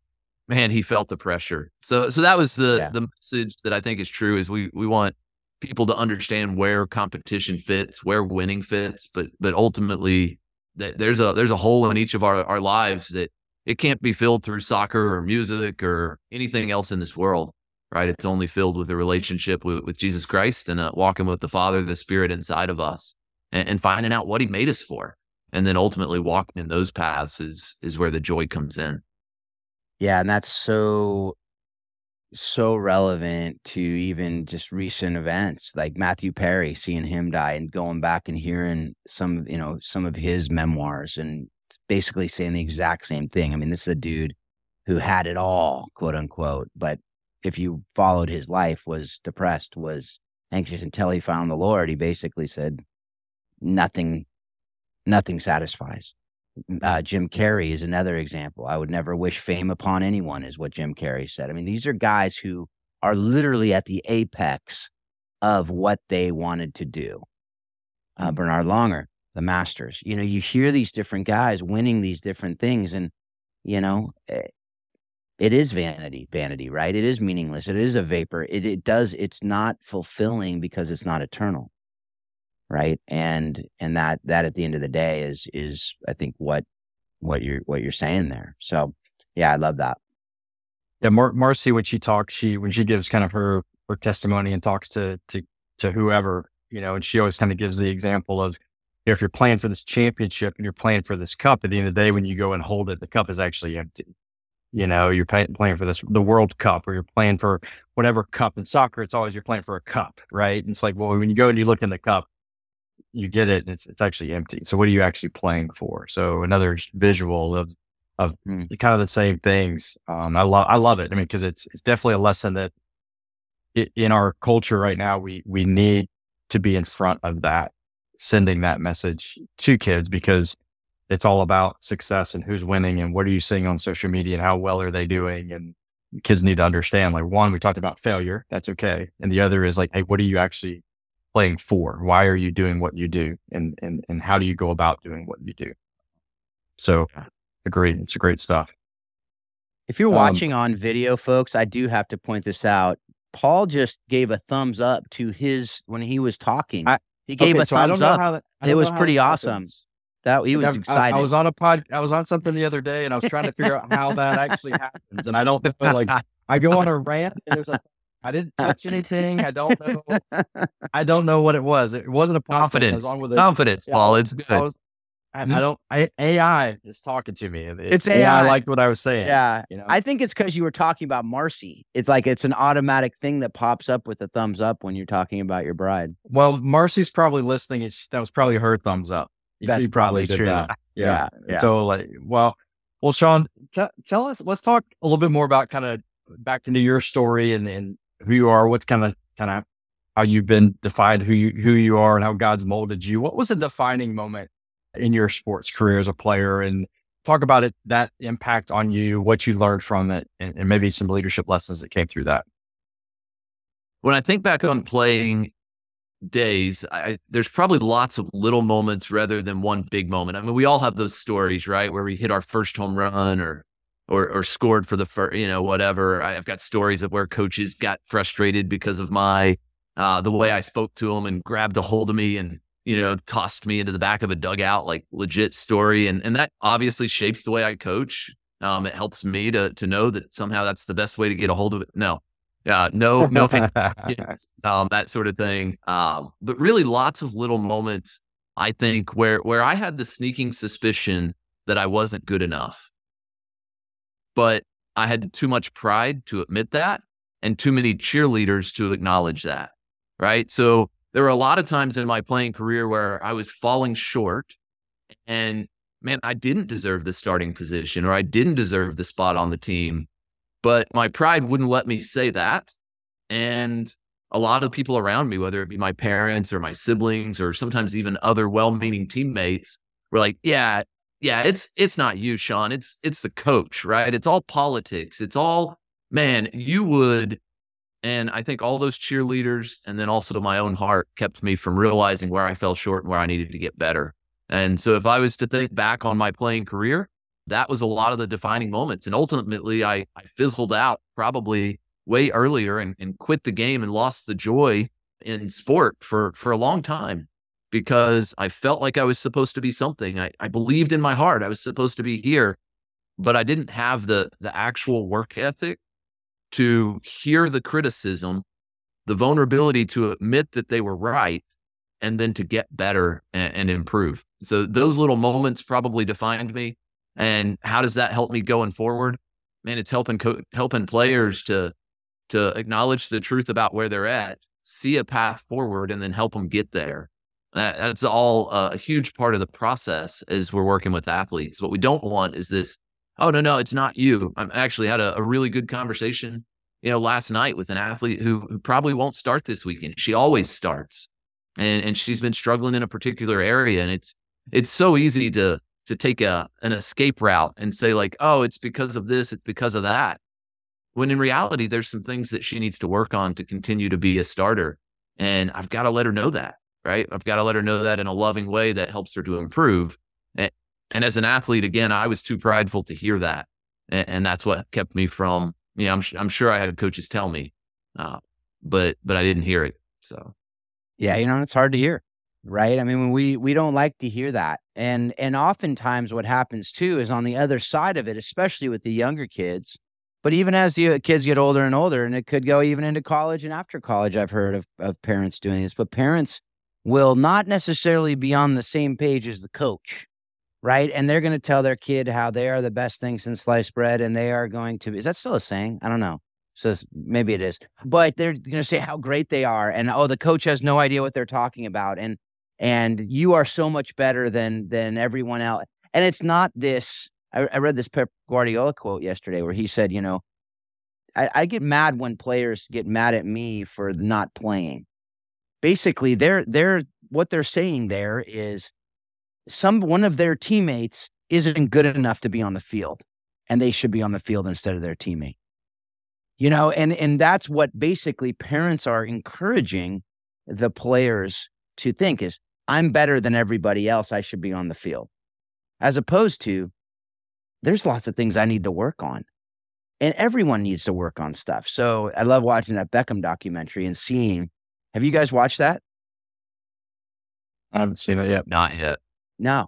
man he felt the pressure. So so that was the yeah. the message that i think is true is we we want people to understand where competition fits where winning fits but but ultimately that there's a there's a hole in each of our, our lives that it can't be filled through soccer or music or anything else in this world right? It's only filled with a relationship with, with jesus christ and uh, walking with the father the spirit inside of us and, and finding out what he made us for. And then ultimately walking in those paths is is where the joy comes in. Yeah, and that's so so relevant to even just recent events like Matthew Perry, seeing him die and going back and hearing some, you know, some of his memoirs and basically saying the exact same thing. I mean, this is a dude who had it all, quote unquote, but if you followed his life was depressed, was anxious until he found the Lord, he basically said nothing nothing satisfies. Uh, Jim Carrey is another example. I would never wish fame upon anyone, is what Jim Carrey said. I mean, these are guys who are literally at the apex of what they wanted to do. Uh, Bernhard Langer, the Masters. You know, you hear these different guys winning these different things, and you know, eh, it is vanity, vanity, right? It is meaningless. It is a vapor. It it does. It's not fulfilling because it's not eternal right? And and that that at the end of the day is is i think what what you're what you're saying there. So yeah i love that. Yeah Mar- marcy when she talks she when she gives kind of her her testimony and talks to to to whoever you know and she always kind of gives the example of if you're playing for this championship and you're playing for this cup at the end of the day when you go and hold it the cup is actually empty. You know you're pay- playing for this the world cup or you're playing for whatever cup in soccer it's always you're playing for a cup right? And it's like well when you go and you look in the cup you get it and it's it's actually empty. So what are you actually playing for? So another visual of of mm. kind of the same things. Um, I love I love it. I mean, because it's it's definitely a lesson that it, in our culture right now we we need to be in front of that, sending that message to kids because it's all about success and who's winning and what are you seeing on social media and how well are they doing and kids need to understand like one we talked about failure that's okay and the other is like hey what are you actually playing for? Why are you doing what you do? And, and, and how do you go about doing what you do? So agreed. It's a great stuff. If you're um, watching on video, folks, I do have to point this out. Paul just gave a thumbs up to his when he was talking. I, he gave okay, a so thumbs up. That, it was pretty awesome. That he was excited. I, I, was on a pod. I was on something the other day, and I was trying to figure out how that actually happens. And I don't know, like I go on a rant, and there's a I didn't touch anything. I don't know. I don't know what it was. It wasn't a confidence. Confidence, yeah, Paul. It's good. I, was, I, I, mm-hmm. don't. I, AI is talking to me. It's, it's AI. I liked what I was saying. Yeah, you know? I think it's because you were talking about Marcy. It's like it's an automatic thing that pops up with a thumbs up when you're talking about your bride. Well, Marcy's probably listening. It's, that was probably her thumbs up. That's she probably, probably true. That. Yeah. yeah, yeah. So like, well, well, Shaun, t- tell us. Let's talk a little bit more about kind of back into your story and and who you are, what's kind of kind of how you've been defined, who you who you are, and how God's molded you. What was a defining moment in your sports career as a player, and talk about it that impact on you, what you learned from it, and, and maybe some leadership lessons that came through that. When I think back on playing days, I, there's probably lots of little moments rather than one big moment. I mean, we all have those stories, right, where we hit our first home run or or or scored for the first, you know, whatever. I've got stories of where coaches got frustrated because of my uh, the way I spoke to them and grabbed a hold of me and you know tossed me into the back of a dugout, like legit story. And and that obviously shapes the way I coach. Um, it helps me to to know that somehow that's the best way to get a hold of it. No, yeah, no, no, um, that sort of thing. Um, but really, lots of little moments. I think where where I had the sneaking suspicion that I wasn't good enough but I had too much pride to admit that and too many cheerleaders to acknowledge that. Right. So there were a lot of times in my playing career where I was falling short and man, I didn't deserve the starting position or I didn't deserve the spot on the team. But my pride wouldn't let me say that. And a lot of people around me, whether it be my parents or my siblings or sometimes even other well meaning teammates, were like, yeah, yeah, it's it's not you, Shaun. It's it's the coach, right? It's all politics. It's all man, you would and I think all those cheerleaders and then also to my own heart kept me from realizing where I fell short and where I needed to get better. And so if I was to think back on my playing career, that was a lot of the defining moments. And ultimately I, I fizzled out probably way earlier and, and quit the game and lost the joy in sport for for a long time because I felt like I was supposed to be something. I, I believed in my heart I was supposed to be here, but I didn't have the the actual work ethic to hear the criticism, the vulnerability to admit that they were right, and then to get better and, and improve. So those little moments probably defined me. And how does that help me going forward? man, it's helping co- helping players to to acknowledge the truth about where they're at, see a path forward, and then help them get there. That, that's all uh, a huge part of the process as we're working with athletes. What we don't want is this. Oh no, no, it's not you. I actually had a, a really good conversation, you know, last night with an athlete who, who probably won't start this weekend. She always starts, and and she's been struggling in a particular area, and it's it's so easy to to take a an escape route and say like, oh, it's because of this, it's because of that. When in reality, there's some things that she needs to work on to continue to be a starter, and I've got to let her know that, right? I've got to let her know that in a loving way that helps her to improve. And, and as an athlete, again, I was too prideful to hear that, and, and that's what kept me from. Yeah, you know, I'm I'm sure I had coaches tell me, uh, but but I didn't hear it. So yeah, you know, it's hard to hear right i mean we we don't like to hear that and and oftentimes what happens too is on the other side of it especially with the younger kids but even as the kids get older and older and it could go even into college and after college i've heard of, of parents doing this but parents will not necessarily be on the same page as the coach right and they're going to tell their kid how they are the best thing since sliced bread and they are going to is that still a saying i don't know so maybe it is but they're going to say how great they are and oh the coach has no idea what they're talking about and and you are so much better than than everyone else. And it's not this. I, I read this Pep Guardiola quote yesterday where he said, you know, I, I get mad when players get mad at me for not playing. Basically, they're they're what they're saying there is some one of their teammates isn't good enough to be on the field and they should be on the field instead of their teammate you know and and that's what basically parents are encouraging the players to think is I'm better than everybody else. I should be on the field. As opposed to, there's lots of things I need to work on. And everyone needs to work on stuff. So I love watching that Beckham documentary and seeing. Have you guys watched that? I haven't seen it yet. Not yet. No.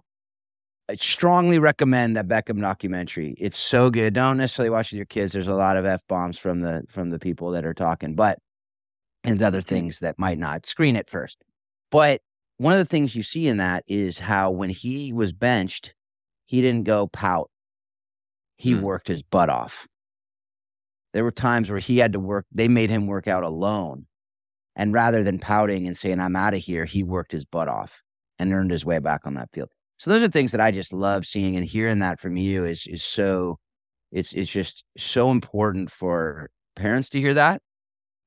I strongly recommend that Beckham documentary. It's so good. Don't necessarily watch it with your kids. There's a lot of f bombs from the from the people that are talking, but and other things that might not screen it first. But one of the things you see in that is how when he was benched, he didn't go pout. He hmm. worked his butt off. There were times where he had to work, they made him work out alone. And rather than pouting and saying, I'm out of here, he worked his butt off and earned his way back on that field. So those are things that I just love seeing and hearing that from you is is so it's it's just so important for parents to hear that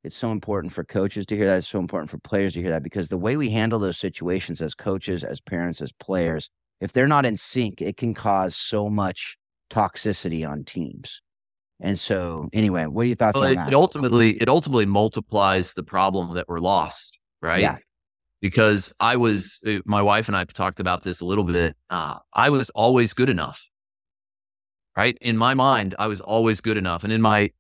it's so important for coaches to hear that. It's so important for players to hear that because the way we handle those situations as coaches, as parents, as players, if they're not in sync, it can cause so much toxicity on teams. And so, anyway, what are your thoughts well, on it, that? It ultimately, it ultimately multiplies the problem that we're lost, right? Yeah. Because I was, uh, my wife and I talked about this a little bit. Uh, I was always good enough, right? In my mind, I was always good enough, and in my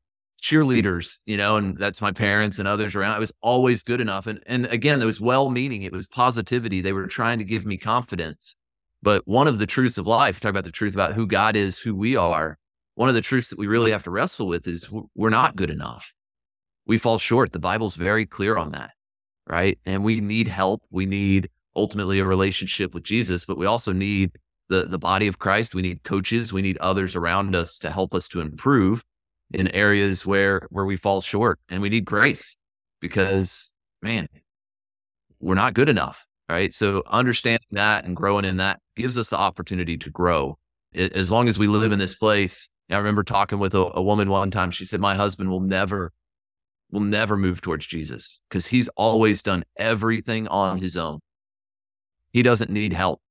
cheerleaders, you know, and that's my parents and others around. I was always good enough. And and again, it was well meaning, it was positivity. They were trying to give me confidence. But one of the truths of life, talk about the truth about who God is, who we are. One of the truths that we really have to wrestle with is we're not good enough. We fall short. The Bible's very clear on that, right? And we need help. We need ultimately a relationship with Jesus, but we also need the the body of Christ. We need coaches. We need others around us to help us to improve in areas where where we fall short and we need grace because man we're not good enough right so understanding that and growing in that gives us the opportunity to grow as long as we live in this place i remember talking with a, a woman one time she said my husband will never will never move towards jesus because he's always done everything on his own he doesn't need help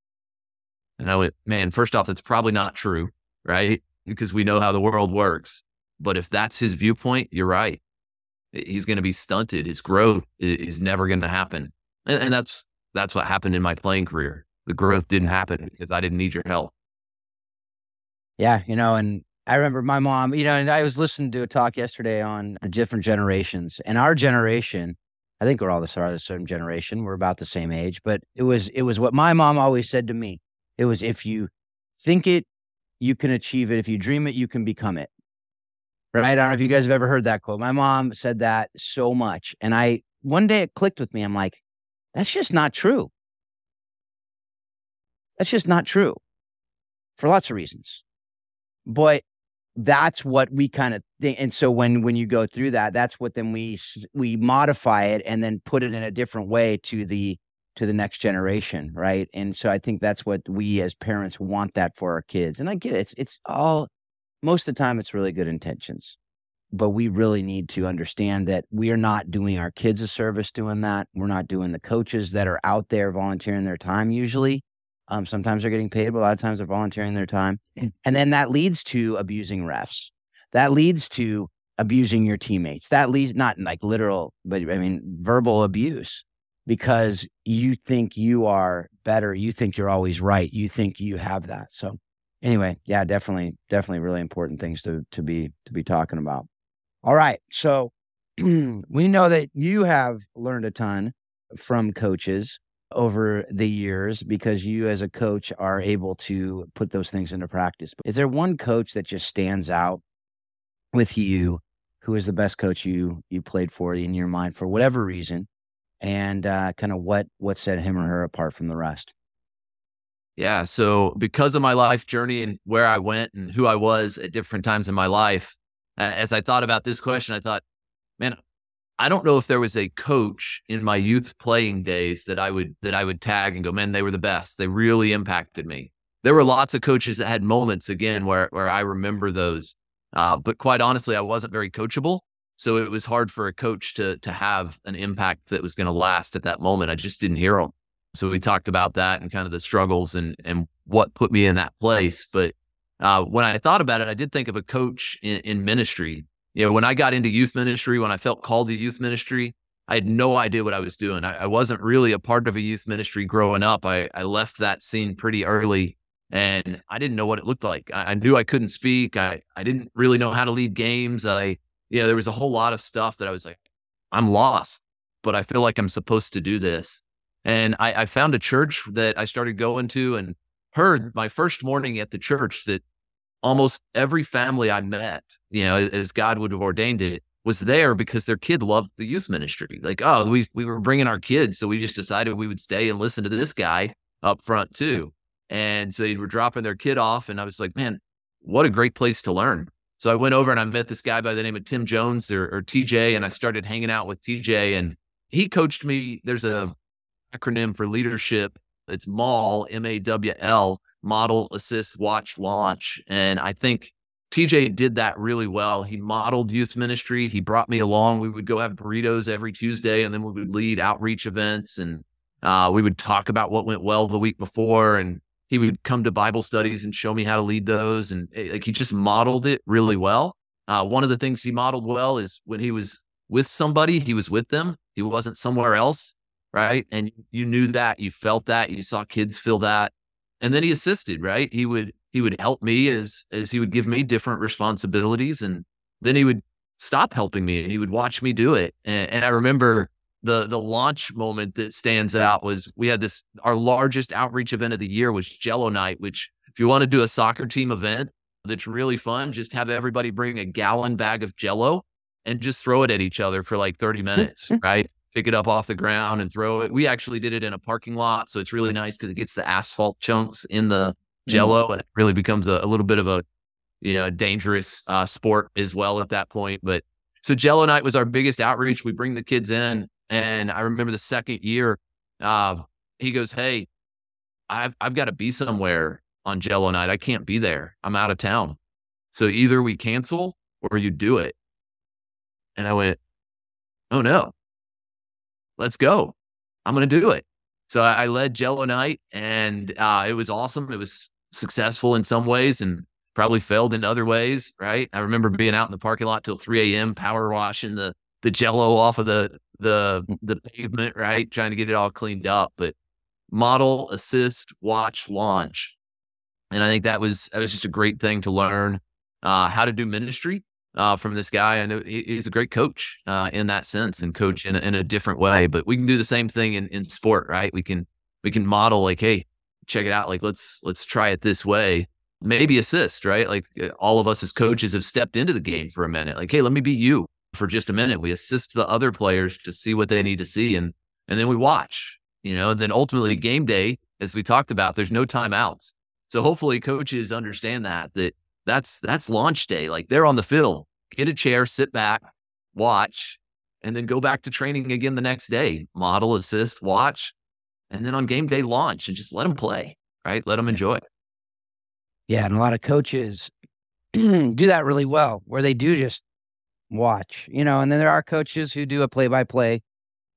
and i went man first off that's probably not true right because we know how the world works but if that's his viewpoint, you're right. He's going to be stunted. His growth is never going to happen. And, and that's that's what happened in my playing career. The growth didn't happen because I didn't need your help. Yeah, you know, and I remember my mom, you know, and I was listening to a talk yesterday on the different generations. And our generation, I think we're all the the same generation. We're about the same age, but it was it was what my mom always said to me. It was if you think it, you can achieve it. If you dream it, you can become it. Right. I don't know if you guys have ever heard that quote. My mom said that so much. And I, one day it clicked with me. I'm like, that's just not true. That's just not true for lots of reasons. But that's what we kind of think and so when when you go through that that's what then we we modify it and then put it in a different way to the to the next generation right? And so i think that's what we as parents want that for our kids and i get it it's it's all most of the time it's really good intentions but we really need to understand that we are not doing our kids a service doing that we're not doing the coaches that are out there volunteering their time usually um, sometimes they're getting paid, but a lot of times they're volunteering their time. And then that leads to abusing refs. That leads to abusing your teammates. That leads not like literal, but I mean verbal abuse because you think you are better. You think you're always right. You think you have that. So anyway, yeah, definitely, definitely really important things to to be to be talking about. All right. So we know that you have learned a ton from coaches over the years because you as a coach are able to put those things into practice. But Is there one coach that just stands out with you who is the best coach you you played for in your mind for whatever reason and uh, kind of what what set him or her apart from the rest? Yeah, so because of my life journey and where I went and who I was at different times in my life, as I thought about this question, I thought, man, I don't know if there was a coach in my youth playing days that I would that I would tag and go, man, they were the best. They really impacted me. There were lots of coaches that had moments again where where I remember those. Uh, but quite honestly, I wasn't very coachable. So it was hard for a coach to to have an impact that was going to last at that moment. I just didn't hear them. So we talked about that and kind of the struggles and and what put me in that place. But uh, when I thought about it, I did think of a coach in, in ministry you know, when I got into youth ministry, when I felt called to youth ministry, I had no idea what I was doing. I, I wasn't really a part of a youth ministry growing up. I, I left that scene pretty early and I didn't know what it looked like. I, I, knew I couldn't speak. I, I didn't really know how to lead games. I, you know, there was a whole lot of stuff that I was like, I'm lost, but I feel like I'm supposed to do this. And I, I found a church that I started going to and heard my first morning at the church that almost every family I met, you know, as God would have ordained it, was there because their kid loved the youth ministry. Like, oh, we we were bringing our kids, so we just decided we would stay and listen to this guy up front too. And so they were dropping their kid off, and I was like, man, what a great place to learn. So I went over and I met this guy by the name of Tim Jones or, or TJ, and I started hanging out with TJ, and he coached me. There's a acronym for leadership. It's MAWL, M A W L, model, assist, watch, launch. And I think TJ did that really well. He modeled youth ministry. He brought me along. We would go have burritos every Tuesday, and then we would lead outreach events, and uh, we would talk about what went well the week before. And he would come to Bible studies and show me how to lead those. And eh, like he just modeled it really well. Uh, one of the things he modeled well is when he was with somebody, he was with them. He wasn't somewhere else, right? And you knew that, you felt that, you saw kids feel that. And then he assisted right? He would he would help me as as he would give me different responsibilities and then he would stop helping me and he would watch me do it. And, and i remember the the launch moment that stands out was we had this our largest outreach event of the year was jello night which if you want to do a soccer team event that's really fun just have everybody bring a gallon bag of jello and just throw it at each other for like 30 mm, minutes mm. right pick it up off the ground and throw it. We actually did it in a parking lot, so it's really nice because it gets the asphalt chunks in the mm-hmm. jello, and it really becomes a, a little bit of a you know dangerous uh, sport as well at that point. But so Jello night was our biggest outreach. We bring the kids in, and I remember the second year, uh, he goes, "Hey, I've I've got to be somewhere on Jello night. I can't be there. I'm out of town. So either we cancel or you do it." And I went, "Oh no." Let's go. I'm going to do it. So I, I led Jello Night and uh, it was awesome. It was successful in some ways and probably failed in other ways. Right. I remember being out in the parking lot till 3 a.m. power washing the, the Jello off of the, the, mm. the pavement, right. Trying to get it all cleaned up, but model, assist, watch, launch. And I think that was, that was just a great thing to learn uh, how to do ministry uh, from this guy. I know he's a great coach uh, in that sense and coach in a, in a different way. But we can do the same thing in, in sport, right? We can we can model like, hey, check it out. Like let's let's try it this way. Maybe assist, right? Like uh, all of us as coaches have stepped into the game for a minute. Like, hey, let me be you for just a minute. We assist the other players to see what they need to see, and and then we watch. You know, and then ultimately game day, as we talked about, there's no timeouts. So hopefully coaches understand that that that's that's launch day. Like they're on the field. Get a chair, sit back, watch, and then go back to training again the next day. Model, assist, watch, and then on game day launch and just let them play. Right, let them enjoy. Yeah, and a lot of coaches do that really well, where they do just watch, you know. And then there are coaches who do a play-by-play,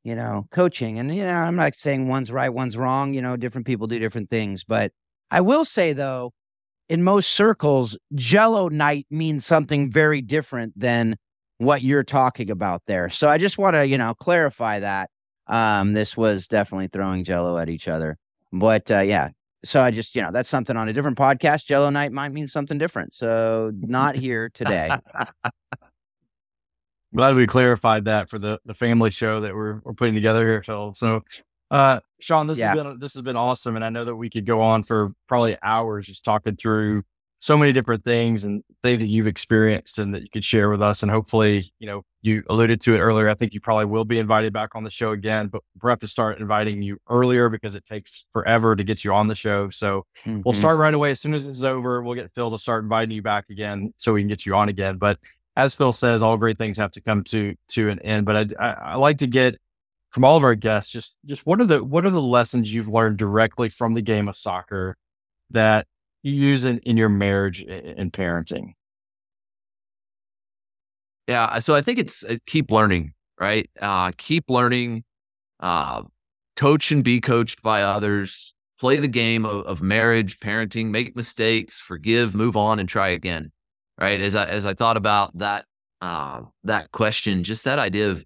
you know, coaching. And you know, I'm not saying one's right, one's wrong. You know, different people do different things. But I will say though, in most circles, Jello night means something very different than what you're talking about there. So I just want to, you know, clarify that. Um, this was definitely throwing Jello at each other. But uh, yeah, so I just, you know, that's something on a different podcast. Jello night might mean something different. So not here today. Glad we clarified that for the the family show that we're we're putting together here. So, so uh, Shaun, this Yeah. has been this has been awesome, and I know that we could go on for probably hours just talking through so many different things and things that you've experienced and that you could share with us. And hopefully, you know, you alluded to it earlier. I think you probably will be invited back on the show again, but we'll have to start inviting you earlier because it takes forever to get you on the show. So we'll Mhm. start right away as soon as it's over. We'll get Phil to start inviting you back again so we can get you on again. But as Phil says, all great things have to come to to an end. But I, I, I like to get from all of our guests just just what are the what are the lessons you've learned directly from the game of soccer that you use in, in your marriage and parenting. Yeah. So I think it's uh, keep learning, right? Uh, keep learning, uh, coach and be coached by others, play the game of, of marriage, parenting, make mistakes, forgive, move on, and try again. Right. As I as I thought about that uh, that question, just that idea of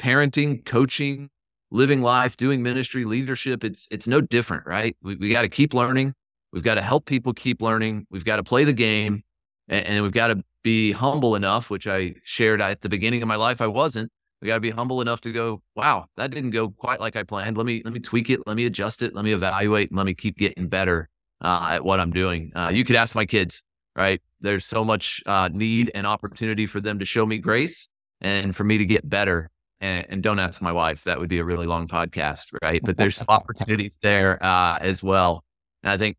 parenting, coaching, living life, doing ministry, leadership, it's it's no different, right? We we got to keep learning. We've got to help people keep learning. We've got to play the game, and, and we've got to be humble enough, which I shared at the beginning of my life. I wasn't. We got to be humble enough to go, wow, that didn't go quite like I planned. Let me let me tweak it. Let me adjust it. Let me evaluate. Let me keep getting better uh, at what I'm doing. Uh, you could ask my kids, right? There's so much uh, need and opportunity for them to show me grace and for me to get better. And, and don't ask my wife. That would be a really long podcast, right? But there's opportunities there uh, as well. And I think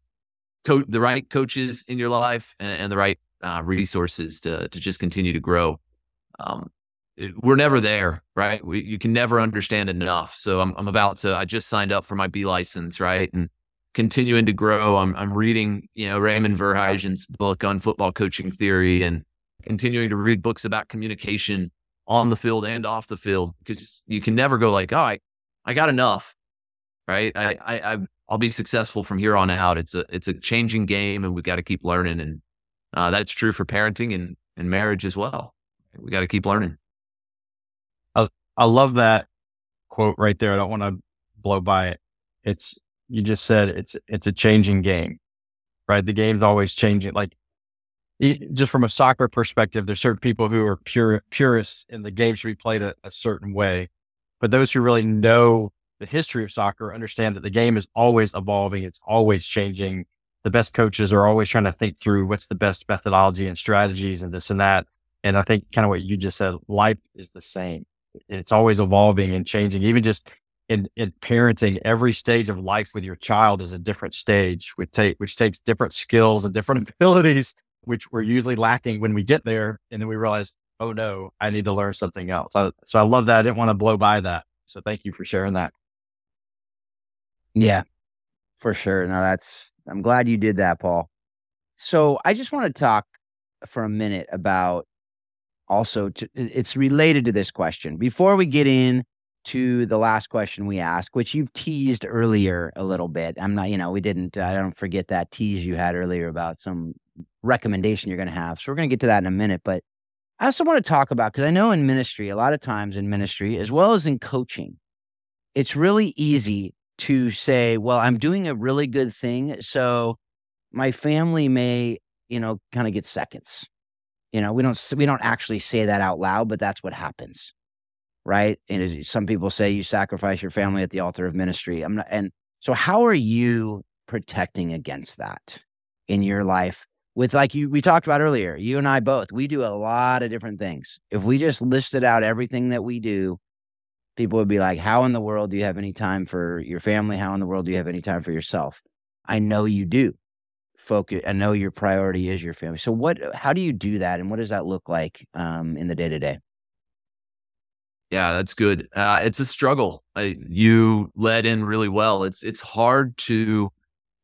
co- the right coaches in your life and, and the right uh, resources to to just continue to grow. Um, it- we're never there, right? We, you can never understand enough. So I'm I'm about to. I just signed up for my B license, right, and continuing to grow. I'm I'm reading, you know, Raymond Verheijen's book on football coaching theory, and continuing to read books about communication on the field and off the field because you can never go like, oh, I, I got enough, right? I, I, I I'll be successful from here on out. It's a it's a changing game, and we've got to keep learning, and uh, that's true for parenting and and marriage as well. We got to keep learning. I, I love that quote right there. I don't want to blow by it. It's you just said it's it's a changing game, right? The game's always changing. Like just from a soccer perspective, there's certain people who are pure purists in the game should be played a, a certain way, but those who really know the history of soccer understand that the game is always evolving. It's always changing. The best coaches are always trying to think through what's the best methodology and strategies and this and that. And I think kind of what you just said, life is the same it's always evolving and changing. Even just in, in parenting, every stage of life with your child is a different stage, which take which takes different skills and different abilities, which we're usually lacking when we get there, and then we realize, oh no, I need to learn something else. I, so I love that. I didn't want to blow by that. So thank you for sharing that. Yeah, for sure. Now that's, I'm glad you did that, Paul. So I just want to talk for a minute about also, to, it's related to this question. Before we get in to the last question we asked, which you've teased earlier a little bit. I'm not, you know, we didn't, I don't forget that tease you had earlier about some recommendation you're going to have. So we're going to get to that in a minute. But I also want to talk about, because I know in ministry, a lot of times in ministry, as well as in coaching, it's really easy to say, well, I'm doing a really good thing. So my family may, you know, kind of get seconds. You know, we don't we don't actually say that out loud, but that's what happens. Right. And as some people say, you sacrifice your family at the altar of ministry. I'm not and so how are you protecting against that in your life? With like you we talked about earlier, you and I both, we do a lot of different things. If we just listed out everything that we do, people would be like, How in the world do you have any time for your family? How in the world do you have any time for yourself? I know you do focus. I know your priority is your family. So what? How do you do that, and what does that look like um, in the day to day? Yeah, that's good. Uh, it's a struggle. Uh, you led in really well. It's it's hard to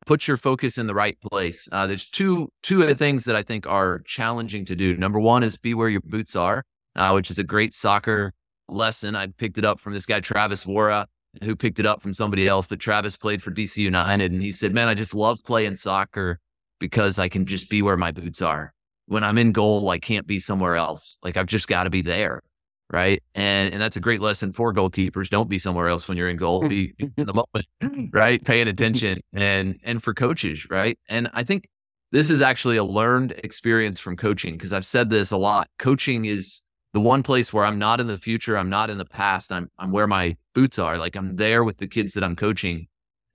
put your focus in the right place. Uh, there's two two things that I think are challenging to do. Number one is be where your boots are, uh, which is a great soccer lesson. I picked it up from this guy Travis Worra, who picked it up from somebody else. But Travis played for DC United, and he said, "Man, I just love playing soccer because I can just be where my boots are. When I'm in goal, I can't be somewhere else. Like I've just got to be there." Right? And and that's a great lesson for goalkeepers. Don't be somewhere else when you're in goal. Be in the moment, right? Paying attention and and for coaches, right? And I think this is actually a learned experience from coaching because I've said this a lot. Coaching is the one place where I'm not in the future, I'm not in the past. I'm I'm where my boots are. Like I'm there with the kids that I'm coaching.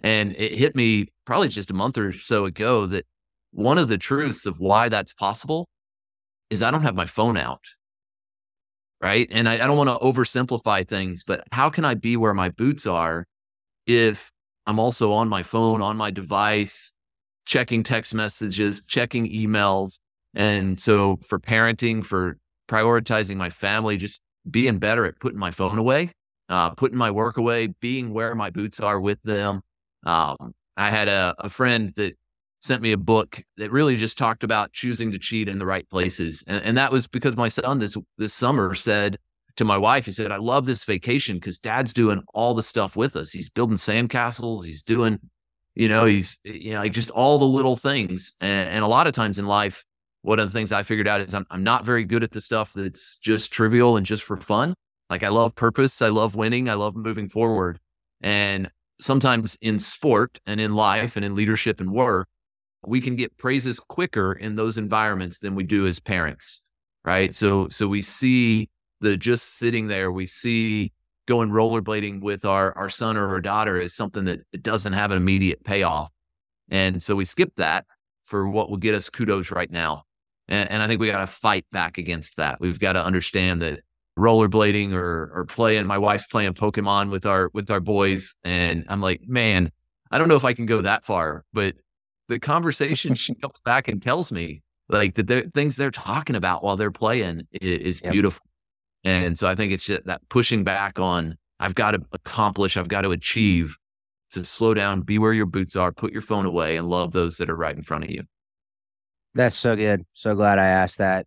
And it hit me probably just a month or so ago that one of the truths of why that's possible is I don't have my phone out right? And I, I don't want to oversimplify things, but how can I be where my boots are if I'm also on my phone, on my device, checking text messages, checking emails? And so for parenting, for prioritizing my family, just being better at putting my phone away, uh, putting my work away, being where my boots are with them. Um, I had a, a friend that sent me a book that really just talked about choosing to cheat in the right places. And, and that was because my son this this summer said to my wife, he said, I love this vacation because dad's doing all the stuff with us. He's building sandcastles, he's doing, you know, he's you know, like just all the little things. And, and a lot of times in life, one of the things I figured out is I'm I'm not very good at the stuff that's just trivial and just for fun. Like I love purpose, I love winning, I love moving forward. And sometimes in sport and in life and in leadership and work, we can get praises quicker in those environments than we do as parents right? So so we see the just sitting there we see going rollerblading with our our son or our daughter is something that doesn't have an immediate payoff. And so we skip that for what will get us kudos right now. And, and i think we got to fight back against that. We've got to understand that rollerblading or or playing my wife's playing pokemon with our with our boys and i'm like man i don't know if i can go that far but the conversation she comes back and tells me like the things they're talking about while they're playing is, is yep. beautiful. And so I think it's just that pushing back on I've got to accomplish, I've got to achieve to slow down, be where your boots are, put your phone away and love those that are right in front of you. That's so good. So glad I asked that.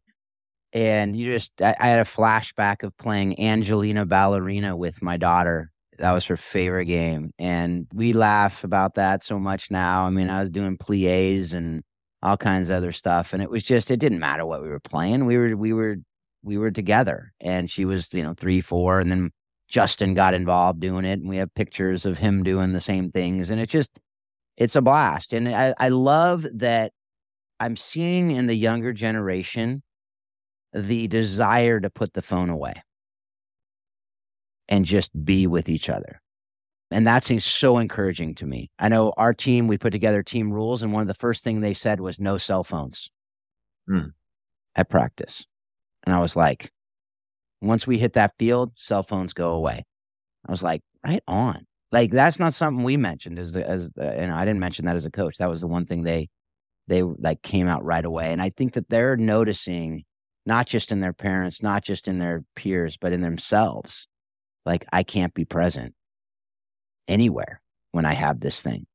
And you just, I, I had a flashback of playing Angelina Ballerina with my daughter that was her favorite game. And we laugh about that so much now. I mean, I was doing plies and all kinds of other stuff. And it was just, it didn't matter what we were playing. We were, we were, we were together. And she was, you know, three, four. And then Justin got involved doing it. And we have pictures of him doing the same things. And it just, it's a blast. And I, I love that I'm seeing in the younger generation the desire to put the phone away and just be with each other. And that seems so encouraging to me. I know our team, we put together team rules, and one of the first thing they said was no cell phones mm. at practice. And I was like, once we hit that field, cell phones go away. I was like, right on. Like that's not something we mentioned as the, as the, and I didn't mention that as a coach. That was the one thing they they like came out right away. And I think that they're noticing not just in their parents, not just in their peers, but in themselves like I can't be present anywhere when I have this thing.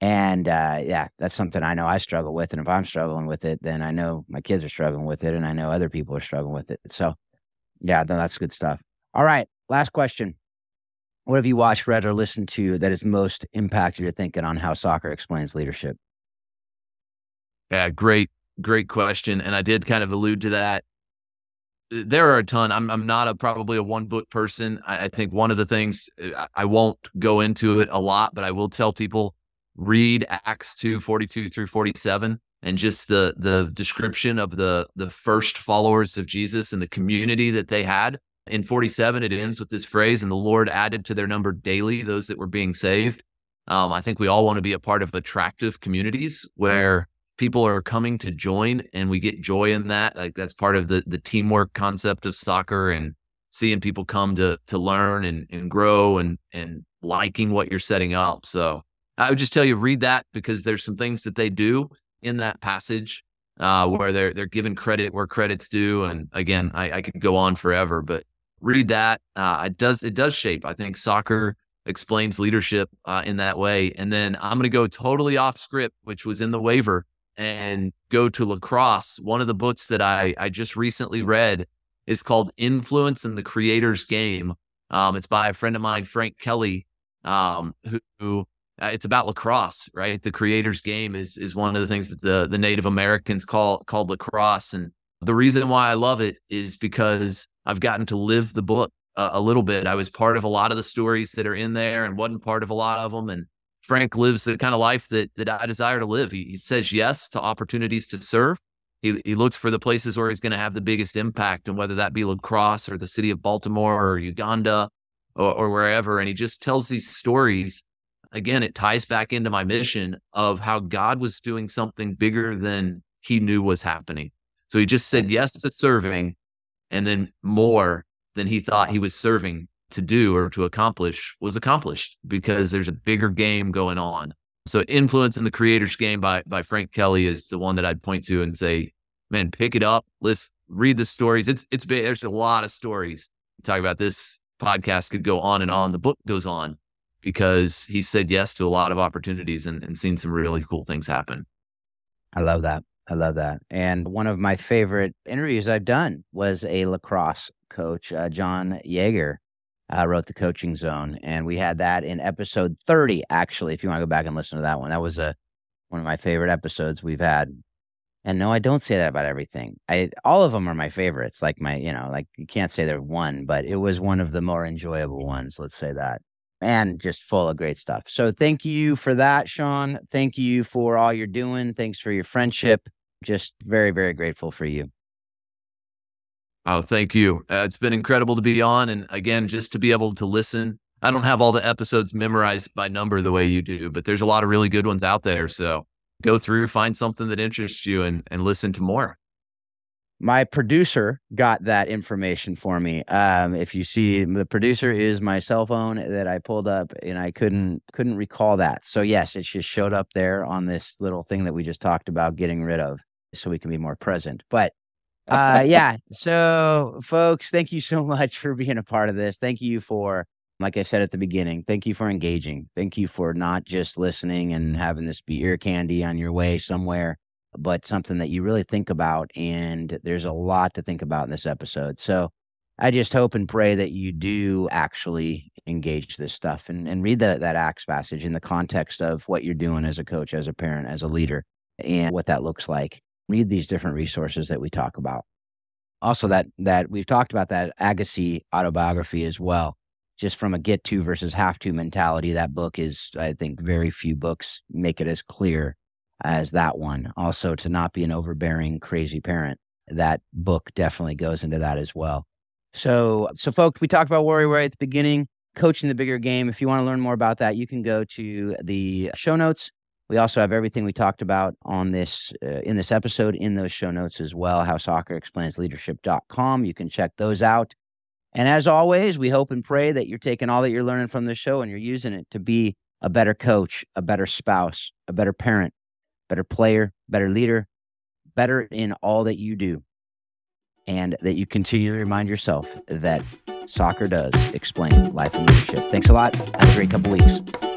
And uh, yeah, that's something I know I struggle with. And if I'm struggling with it, then I know my kids are struggling with it, and I know other people are struggling with it. So yeah, that's good stuff. All right, last question. What have you watched, read, or listened to that has most impacted your thinking on how soccer explains leadership? Yeah, great, great question. And I did kind of allude to that there are a ton. I'm I'm not a probably a one book person. I, I, think one of the things uh, I won't go into it a lot, but I will tell people read Acts 2, 42 through 47 and just the the description of the the first followers of Jesus and the community that they had. In 47, it ends with this phrase, and the Lord added to their number daily those that were being saved. Um, I think we all want to be a part of attractive communities where people are coming to join and we get joy in that like that's part of the the teamwork concept of soccer and seeing people come to to learn and, and grow and and liking what you're setting up so I would just tell you read that because there's some things that they do in that passage uh, where they're they're giving credit where credit's due. And again, I, I could go on forever, but read that. Uh, it does it does shape. I think soccer explains leadership uh, in that way. And then I'm going to go totally off script, which was in the waiver, and go to lacrosse. One of the books that I I just recently read is called Influence in the Creator's Game. Um, it's by a friend of mine, Frank Kelly, um, who, who uh, it's about lacrosse, right? The creator's game is is one of the things that the the Native Americans call called lacrosse, and the reason why I love it is because I've gotten to live the book a, a little bit. I was part of a lot of the stories that are in there, and wasn't part of a lot of them. And Frank lives the kind of life that that I desire to live. He, he says yes to opportunities to serve. He he looks for the places where he's going to have the biggest impact, and whether that be lacrosse or the city of Baltimore or Uganda or, or wherever. And he just tells these stories again, it ties back into my mission of how God was doing something bigger than he knew was happening. So he just said yes to serving and then more than he thought he was serving to do or to accomplish was accomplished because there's a bigger game going on. So influence in the creator's game by by Frank Kelly is the one that I'd point to and say, man, pick it up. Let's read the stories. It's it's there's a lot of stories. Talk about this podcast could go on and on. The book goes on, because he said yes to a lot of opportunities and, and seen some really cool things happen. I love that. I love that. And one of my favorite interviews I've done was a lacrosse coach, uh, John Yeager, uh, wrote the coaching zone. And we had that in episode 30, actually, if you want to go back and listen to that one. That was a one of my favorite episodes we've had. And no, I don't say that about everything. I all of them are my favorites. Like my, you know, like you can't say they're one, but it was one of the more enjoyable ones. Let's say that and just full of great stuff. So thank you for that, Shaun. Thank you for all you're doing. Thanks for your friendship. Just very, very grateful for you. Oh, thank you. Uh, it's been incredible to be on. And again, just to be able to listen. I don't have all the episodes memorized by number the way you do, but there's a lot of really good ones out there. So go through, find something that interests you and, and listen to more my producer got that information for me. Um, if you see the producer is my cell phone that I pulled up and I couldn't couldn't recall that. So yes, it just showed up there on this little thing that we just talked about getting rid of so we can be more present. But uh, yeah, so folks, thank you so much for being a part of this. Thank you for like I said at the beginning, thank you for engaging. Thank you for not just listening and having this be ear candy on your way somewhere but something that you really think about. And there's a lot to think about in this episode. So I just hope and pray that you do actually engage this stuff and, and read that, that Acts passage in the context of what you're doing as a coach, as a parent, as a leader, and what that looks like. Read these different resources that we talk about. Also, that that we've talked about that Agassi autobiography as well. Just from a get to versus have to mentality, that book is, I think, very few books make it as clear as that one. Also, to not be an overbearing, crazy parent. That book definitely goes into that as well. So, so folks, we talked about Warrior Way at the beginning, coaching the bigger game. If you want to learn more about that, you can go to the show notes. We also have everything we talked about on this uh, in this episode in those show notes as well. How soccer explains leadership.com. You can check those out. And as always, we hope and pray that you're taking all that you're learning from this show and you're using it to be a better coach, a better spouse, a better parent, better player, better leader, better in all that you do. And that you continue to remind yourself that soccer does explain life and leadership. Thanks a lot. Have a great couple weeks.